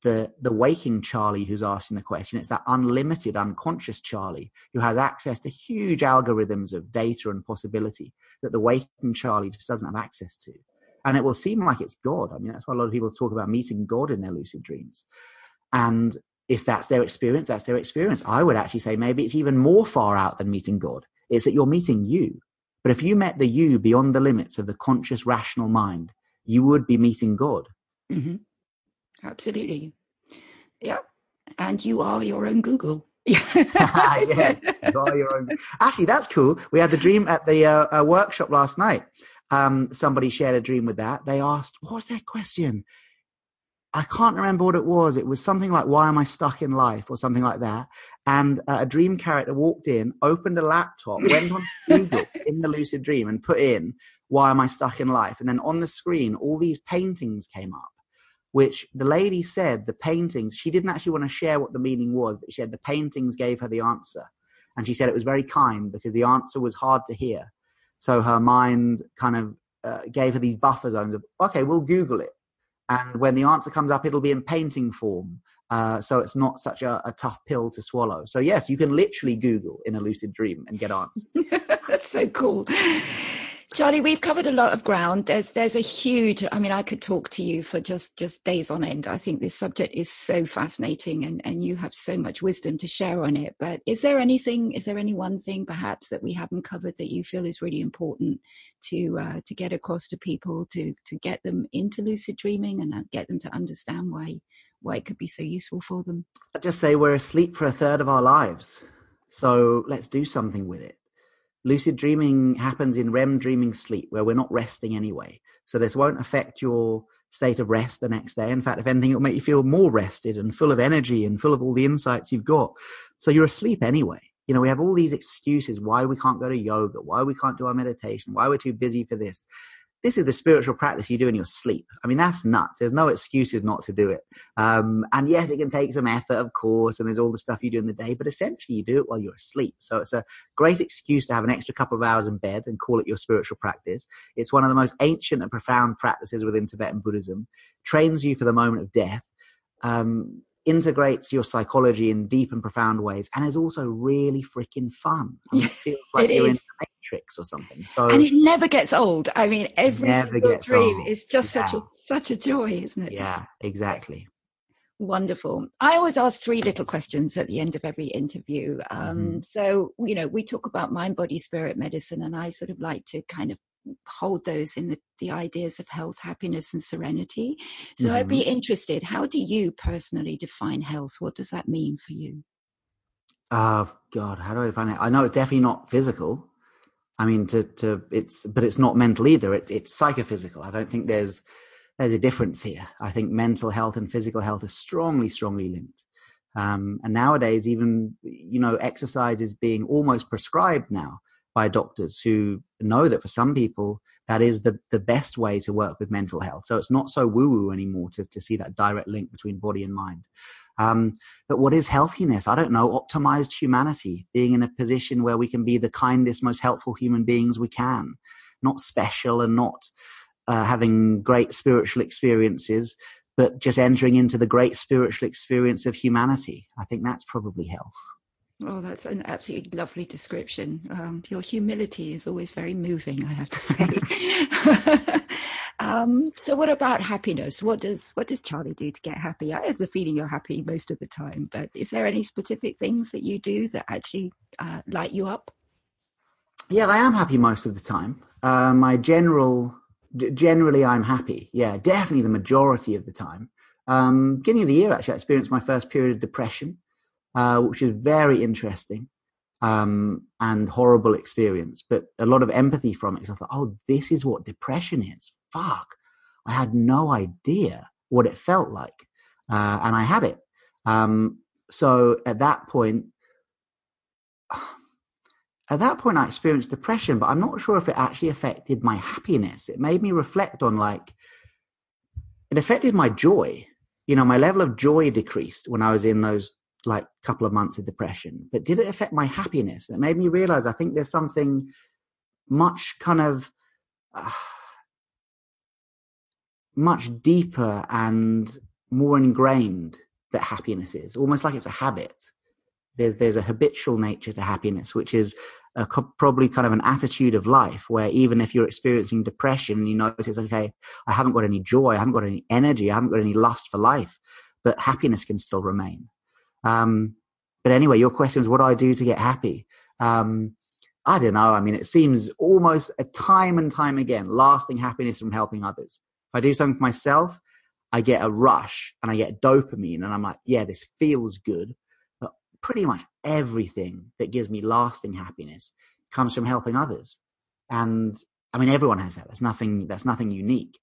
the, the waking Charlie who's asking the question. It's that unlimited unconscious Charlie who has access to huge algorithms of data and possibility that the waking Charlie just doesn't have access to. And it will seem like it's God. I mean, that's why a lot of people talk about meeting God in their lucid dreams. And if that's their experience, that's their experience. I would actually say maybe it's even more far out than meeting God it's that you're meeting you. But if you met the you beyond the limits of the conscious, rational mind, you would be meeting God. Mm-hmm. Absolutely. Yeah. And you are your own Google. yes, you are your own. Actually, that's cool. We had the dream at the uh, uh, workshop last night. Um, somebody shared a dream with that. They asked, "What was their question?" I can't remember what it was. It was something like, why am I stuck in life or something like that. And uh, a dream character walked in, opened a laptop, went on Google in the lucid dream and put in, why am I stuck in life? And then on the screen, all these paintings came up, which the lady said the paintings, she didn't actually want to share what the meaning was, but she said the paintings gave her the answer. And she said it was very kind because the answer was hard to hear. So her mind kind of uh, gave her these buffer zones of, okay, we'll Google it and when the answer comes up, it'll be in painting form. Uh, so it's not such a, a, tough pill to swallow. So yes, you can literally Google in a lucid dream and get answers. That's so cool. Charlie, we've covered a lot of ground. There's there's a huge. I mean, I could talk to you for just just days on end. I think this subject is so fascinating, and and you have so much wisdom to share on it. But is there anything? Is there any one thing perhaps that we haven't covered that you feel is really important to uh, to get across to people to to get them into lucid dreaming and uh, get them to understand why why it could be so useful for them? I'd just say we're asleep for a third of our lives, so let's do something with it lucid dreaming happens in REM dreaming sleep where we're not resting anyway. So this won't affect your state of rest the next day. In fact, if anything, it'll make you feel more rested and full of energy and full of all the insights you've got. So you're asleep anyway. You know, we have all these excuses why we can't go to yoga, why we can't do our meditation, why we're too busy for this. This is the spiritual practice you do in your sleep. I mean, that's nuts. There's no excuses not to do it. Um, and yes, it can take some effort, of course, and there's all the stuff you do in the day, but essentially you do it while you're asleep. So it's a great excuse to have an extra couple of hours in bed and call it your spiritual practice. It's one of the most ancient and profound practices within Tibetan Buddhism, trains you for the moment of death. Um, integrates your psychology in deep and profound ways and is also really freaking fun. I mean, it feels like it you're is. in the Matrix or something. So And it never gets old. I mean every single dream old. is just yeah. such a such a joy, isn't it? Yeah, exactly. Wonderful. I always ask three little questions at the end of every interview. Um, mm-hmm. So, you know, we talk about mind, body, spirit medicine, and I sort of like to kind of hold those in the, the ideas of health, happiness, and serenity. So mm-hmm. I'd be mm-hmm. interested, how do you personally define health? What does that mean for you? Oh God, how do I define it? I know it's definitely not physical. I mean, to to it's, but it's not mental either. It, it's psychophysical. I don't think there's there's a difference here. I think mental health and physical health are strongly, strongly linked. Um, and nowadays, even you know, exercise is being almost prescribed now by doctors who know that for some people that is the, the best way to work with mental health. So it's not so woo woo anymore to, to see that direct link between body and mind. Um, but what is healthiness? I don't know. Optimized humanity, being in a position where we can be the kindest, most helpful human beings we can, not special and not uh, having great spiritual experiences, but just entering into the great spiritual experience of humanity. I think that's probably health. Oh, that's an absolutely lovely description. Um, your humility is always very moving, I have to say. um, so, what about happiness? What does what does Charlie do to get happy? I have the feeling you're happy most of the time, but is there any specific things that you do that actually uh, light you up? Yeah, I am happy most of the time. Uh, my general, generally, I'm happy. Yeah, definitely the majority of the time. Um, beginning of the year, actually, I experienced my first period of depression uh, which is very interesting um, and horrible experience, but a lot of empathy from it. So I thought, oh, this is what depression is. Fuck. I had no idea what it felt like. Uh, and I had it. Um, so at that point, at that point, I experienced depression, but I'm not sure if it actually affected my happiness. It made me reflect on like, it affected my joy. You know, my level of joy decreased when I was in those like couple of months of depression, but did it affect my happiness? It made me realize I think there's something much kind of uh, much deeper and more ingrained that happiness is, almost like it's a habit. There's there's a habitual nature to happiness, which is a, probably kind of an attitude of life where even if you're experiencing depression, you notice, okay, I haven't got any joy, I haven't got any energy, I haven't got any lust for life, but happiness can still remain. Um, but anyway, your question is what do I do to get happy? Um, I don't know. I mean, it seems almost a time and time again, lasting happiness from helping others. If I do something for myself, I get a rush and I get dopamine and I'm like, yeah, this feels good. But pretty much everything that gives me lasting happiness comes from helping others. And I mean, everyone has that. That's nothing, that's nothing unique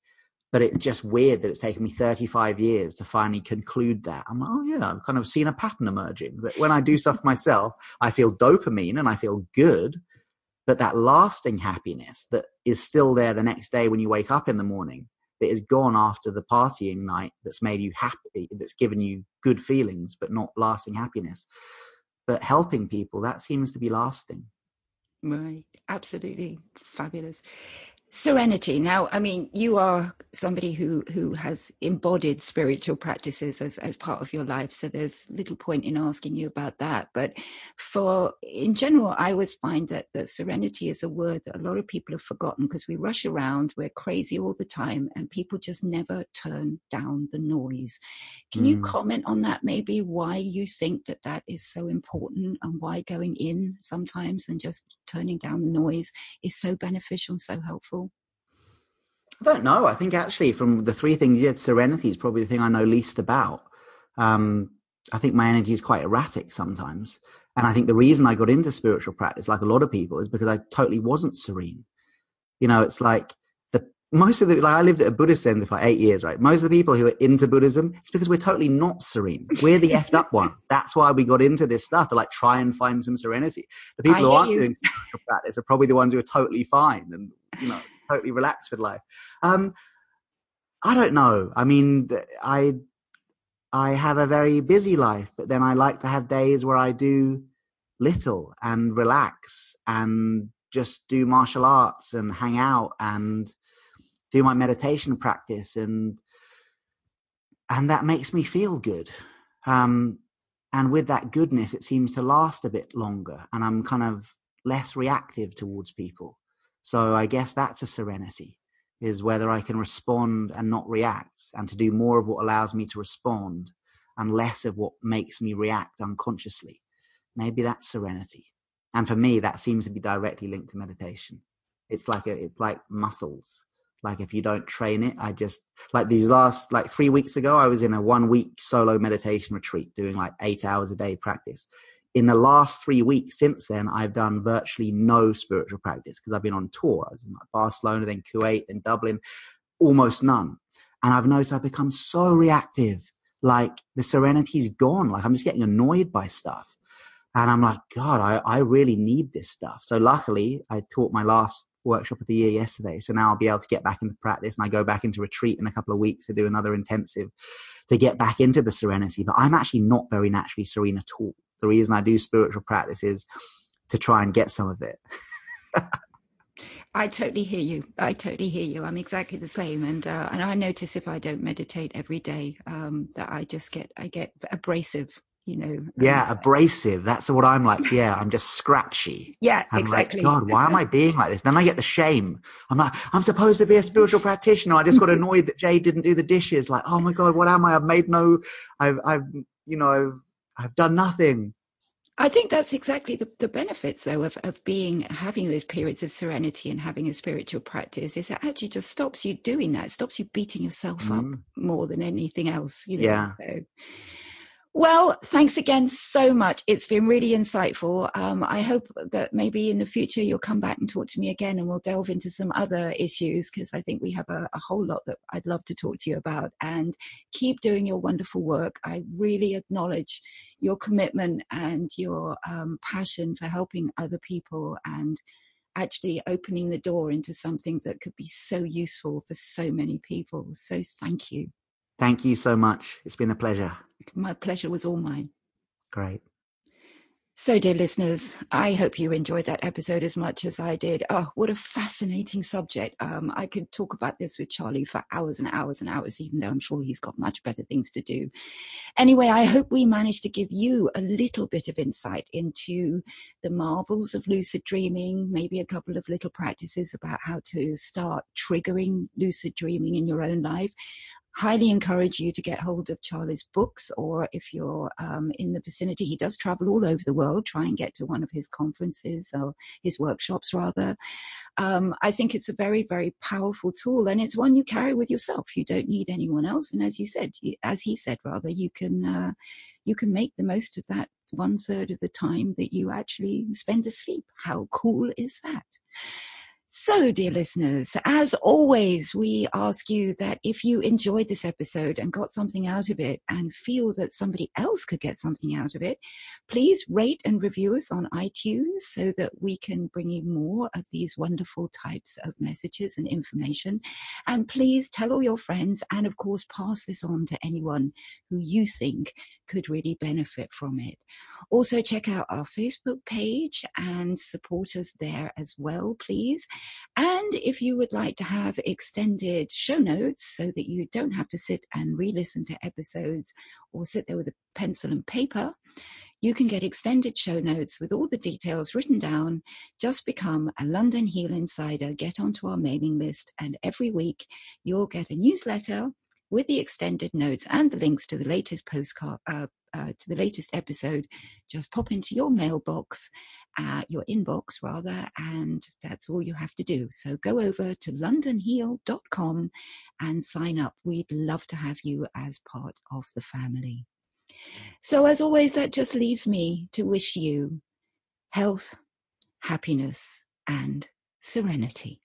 but it's just weird that it's taken me 35 years to finally conclude that. I'm like, oh yeah, I've kind of seen a pattern emerging that when I do stuff myself, I feel dopamine and I feel good, but that lasting happiness that is still there the next day when you wake up in the morning, that is gone after the partying night that's made you happy, that's given you good feelings, but not lasting happiness. But helping people, that seems to be lasting. Right, absolutely fabulous. Serenity. Now, I mean, you are somebody who who has embodied spiritual practices as as part of your life, so there's little point in asking you about that. But for in general, I always find that that serenity is a word that a lot of people have forgotten because we rush around, we're crazy all the time, and people just never turn down the noise. Can mm. you comment on that? Maybe why you think that that is so important, and why going in sometimes and just turning down the noise is so beneficial and so helpful? I don't know. I think actually, from the three things, yeah, serenity is probably the thing I know least about. Um, I think my energy is quite erratic sometimes. And I think the reason I got into spiritual practice, like a lot of people, is because I totally wasn't serene. You know, it's like most of the, like I lived at a Buddhist center for eight years, right? Most of the people who are into Buddhism, it's because we're totally not serene. We're the effed up one. That's why we got into this stuff to like try and find some serenity. The people I who aren't you. doing spiritual practice are probably the ones who are totally fine and, you know, totally relaxed with life. Um, I don't know. I mean, I I have a very busy life, but then I like to have days where I do little and relax and just do martial arts and hang out and do my meditation practice and and that makes me feel good. Um, and with that goodness, it seems to last a bit longer, and I'm kind of less reactive towards people. So I guess that's a serenity is whether I can respond and not react, and to do more of what allows me to respond and less of what makes me react unconsciously. Maybe that's serenity. And for me, that seems to be directly linked to meditation. It's like a, it's like muscles. Like if you don't train it, I just like these last like three weeks ago, I was in a one week solo meditation retreat doing like eight hours a day practice in the last three weeks since then, I've done virtually no spiritual practice because I've been on tour. I was in like Barcelona, then Kuwait, then Dublin, almost none. And I've noticed I've become so reactive. Like the serenity's gone. Like I'm just getting annoyed by stuff. And I'm like, God, I, I really need this stuff. So luckily I taught my last workshop of the year yesterday. So now I'll be able to get back into practice and I go back into retreat in a couple of weeks to do another intensive to get back into the serenity. But I'm actually not very naturally serene at all the reason I do spiritual practice is to try and get some of it. I totally hear you. I totally hear you. I'm exactly the same, and uh, and I notice if I don't meditate every day, um, that I just get I get abrasive. You know. Yeah, um, abrasive. That's what I'm like. Yeah, I'm just scratchy. Yeah, I'm exactly. Like, God, why am I being like this? Then I get the shame. I'm like, I'm supposed to be a spiritual practitioner. I just got annoyed that Jade didn't do the dishes. Like, oh my God, what am I? I've made no. I've I've you know I've I've done nothing. I think that's exactly the, the benefits, though, of, of being having those periods of serenity and having a spiritual practice. Is it actually just stops you doing that, it stops you beating yourself mm. up more than anything else. You know? Yeah. So, well, thanks again so much. It's been really insightful. Um, I hope that maybe in the future you'll come back and talk to me again and we'll delve into some other issues because I think we have a, a, whole lot that I'd love to talk to you about. And keep doing your wonderful work. I really acknowledge your commitment and your um, passion for helping other people and actually opening the door into something that could be so useful for so many people. So thank you. Thank you so much. It's been a pleasure. My pleasure was all mine. Great. So, dear listeners, I hope you enjoyed that episode as much as I did. Oh, what a fascinating subject. Um, I could talk about this with Charlie for hours and hours and hours, even though I'm sure he's got much better things to do. Anyway, I hope we managed to give you a little bit of insight into the marvels of lucid dreaming, maybe a couple of little practices about how to start triggering lucid dreaming in your own life highly encourage you to get hold of Charlie's books, or if you're um, in the vicinity, he does travel all over the world. Try and get to one of his conferences or his workshops, rather. Um, I think it's a very, very powerful tool, and it's one you carry with yourself. You don't need anyone else. And as you said, you, as he said, rather, you can uh, you can make the most of that one third of the time that you actually spend asleep. How cool is that? So, dear listeners, as always, we ask you that if you enjoyed this episode and got something out of it and feel that somebody else could get something out of it, please rate and review us on iTunes so that we can bring you more of these wonderful types of messages and information. And please tell all your friends and, of course, pass this on to anyone who you think could really benefit from it. Also, check out our Facebook page and support us there as well, please. And if you would like to have extended show notes so that you don't have to sit and re listen to episodes or sit there with a pencil and paper, you can get extended show notes with all the details written down. Just become a London Heal Insider, get onto our mailing list, and every week you'll get a newsletter with the extended notes and the links to the latest postcard, uh, uh, to the latest episode. Just pop into your mailbox uh, your inbox rather, and that's all you have to do. So go over to londonheal.com and sign up. We'd love to have you as part of the family. So, as always, that just leaves me to wish you health, happiness, and serenity.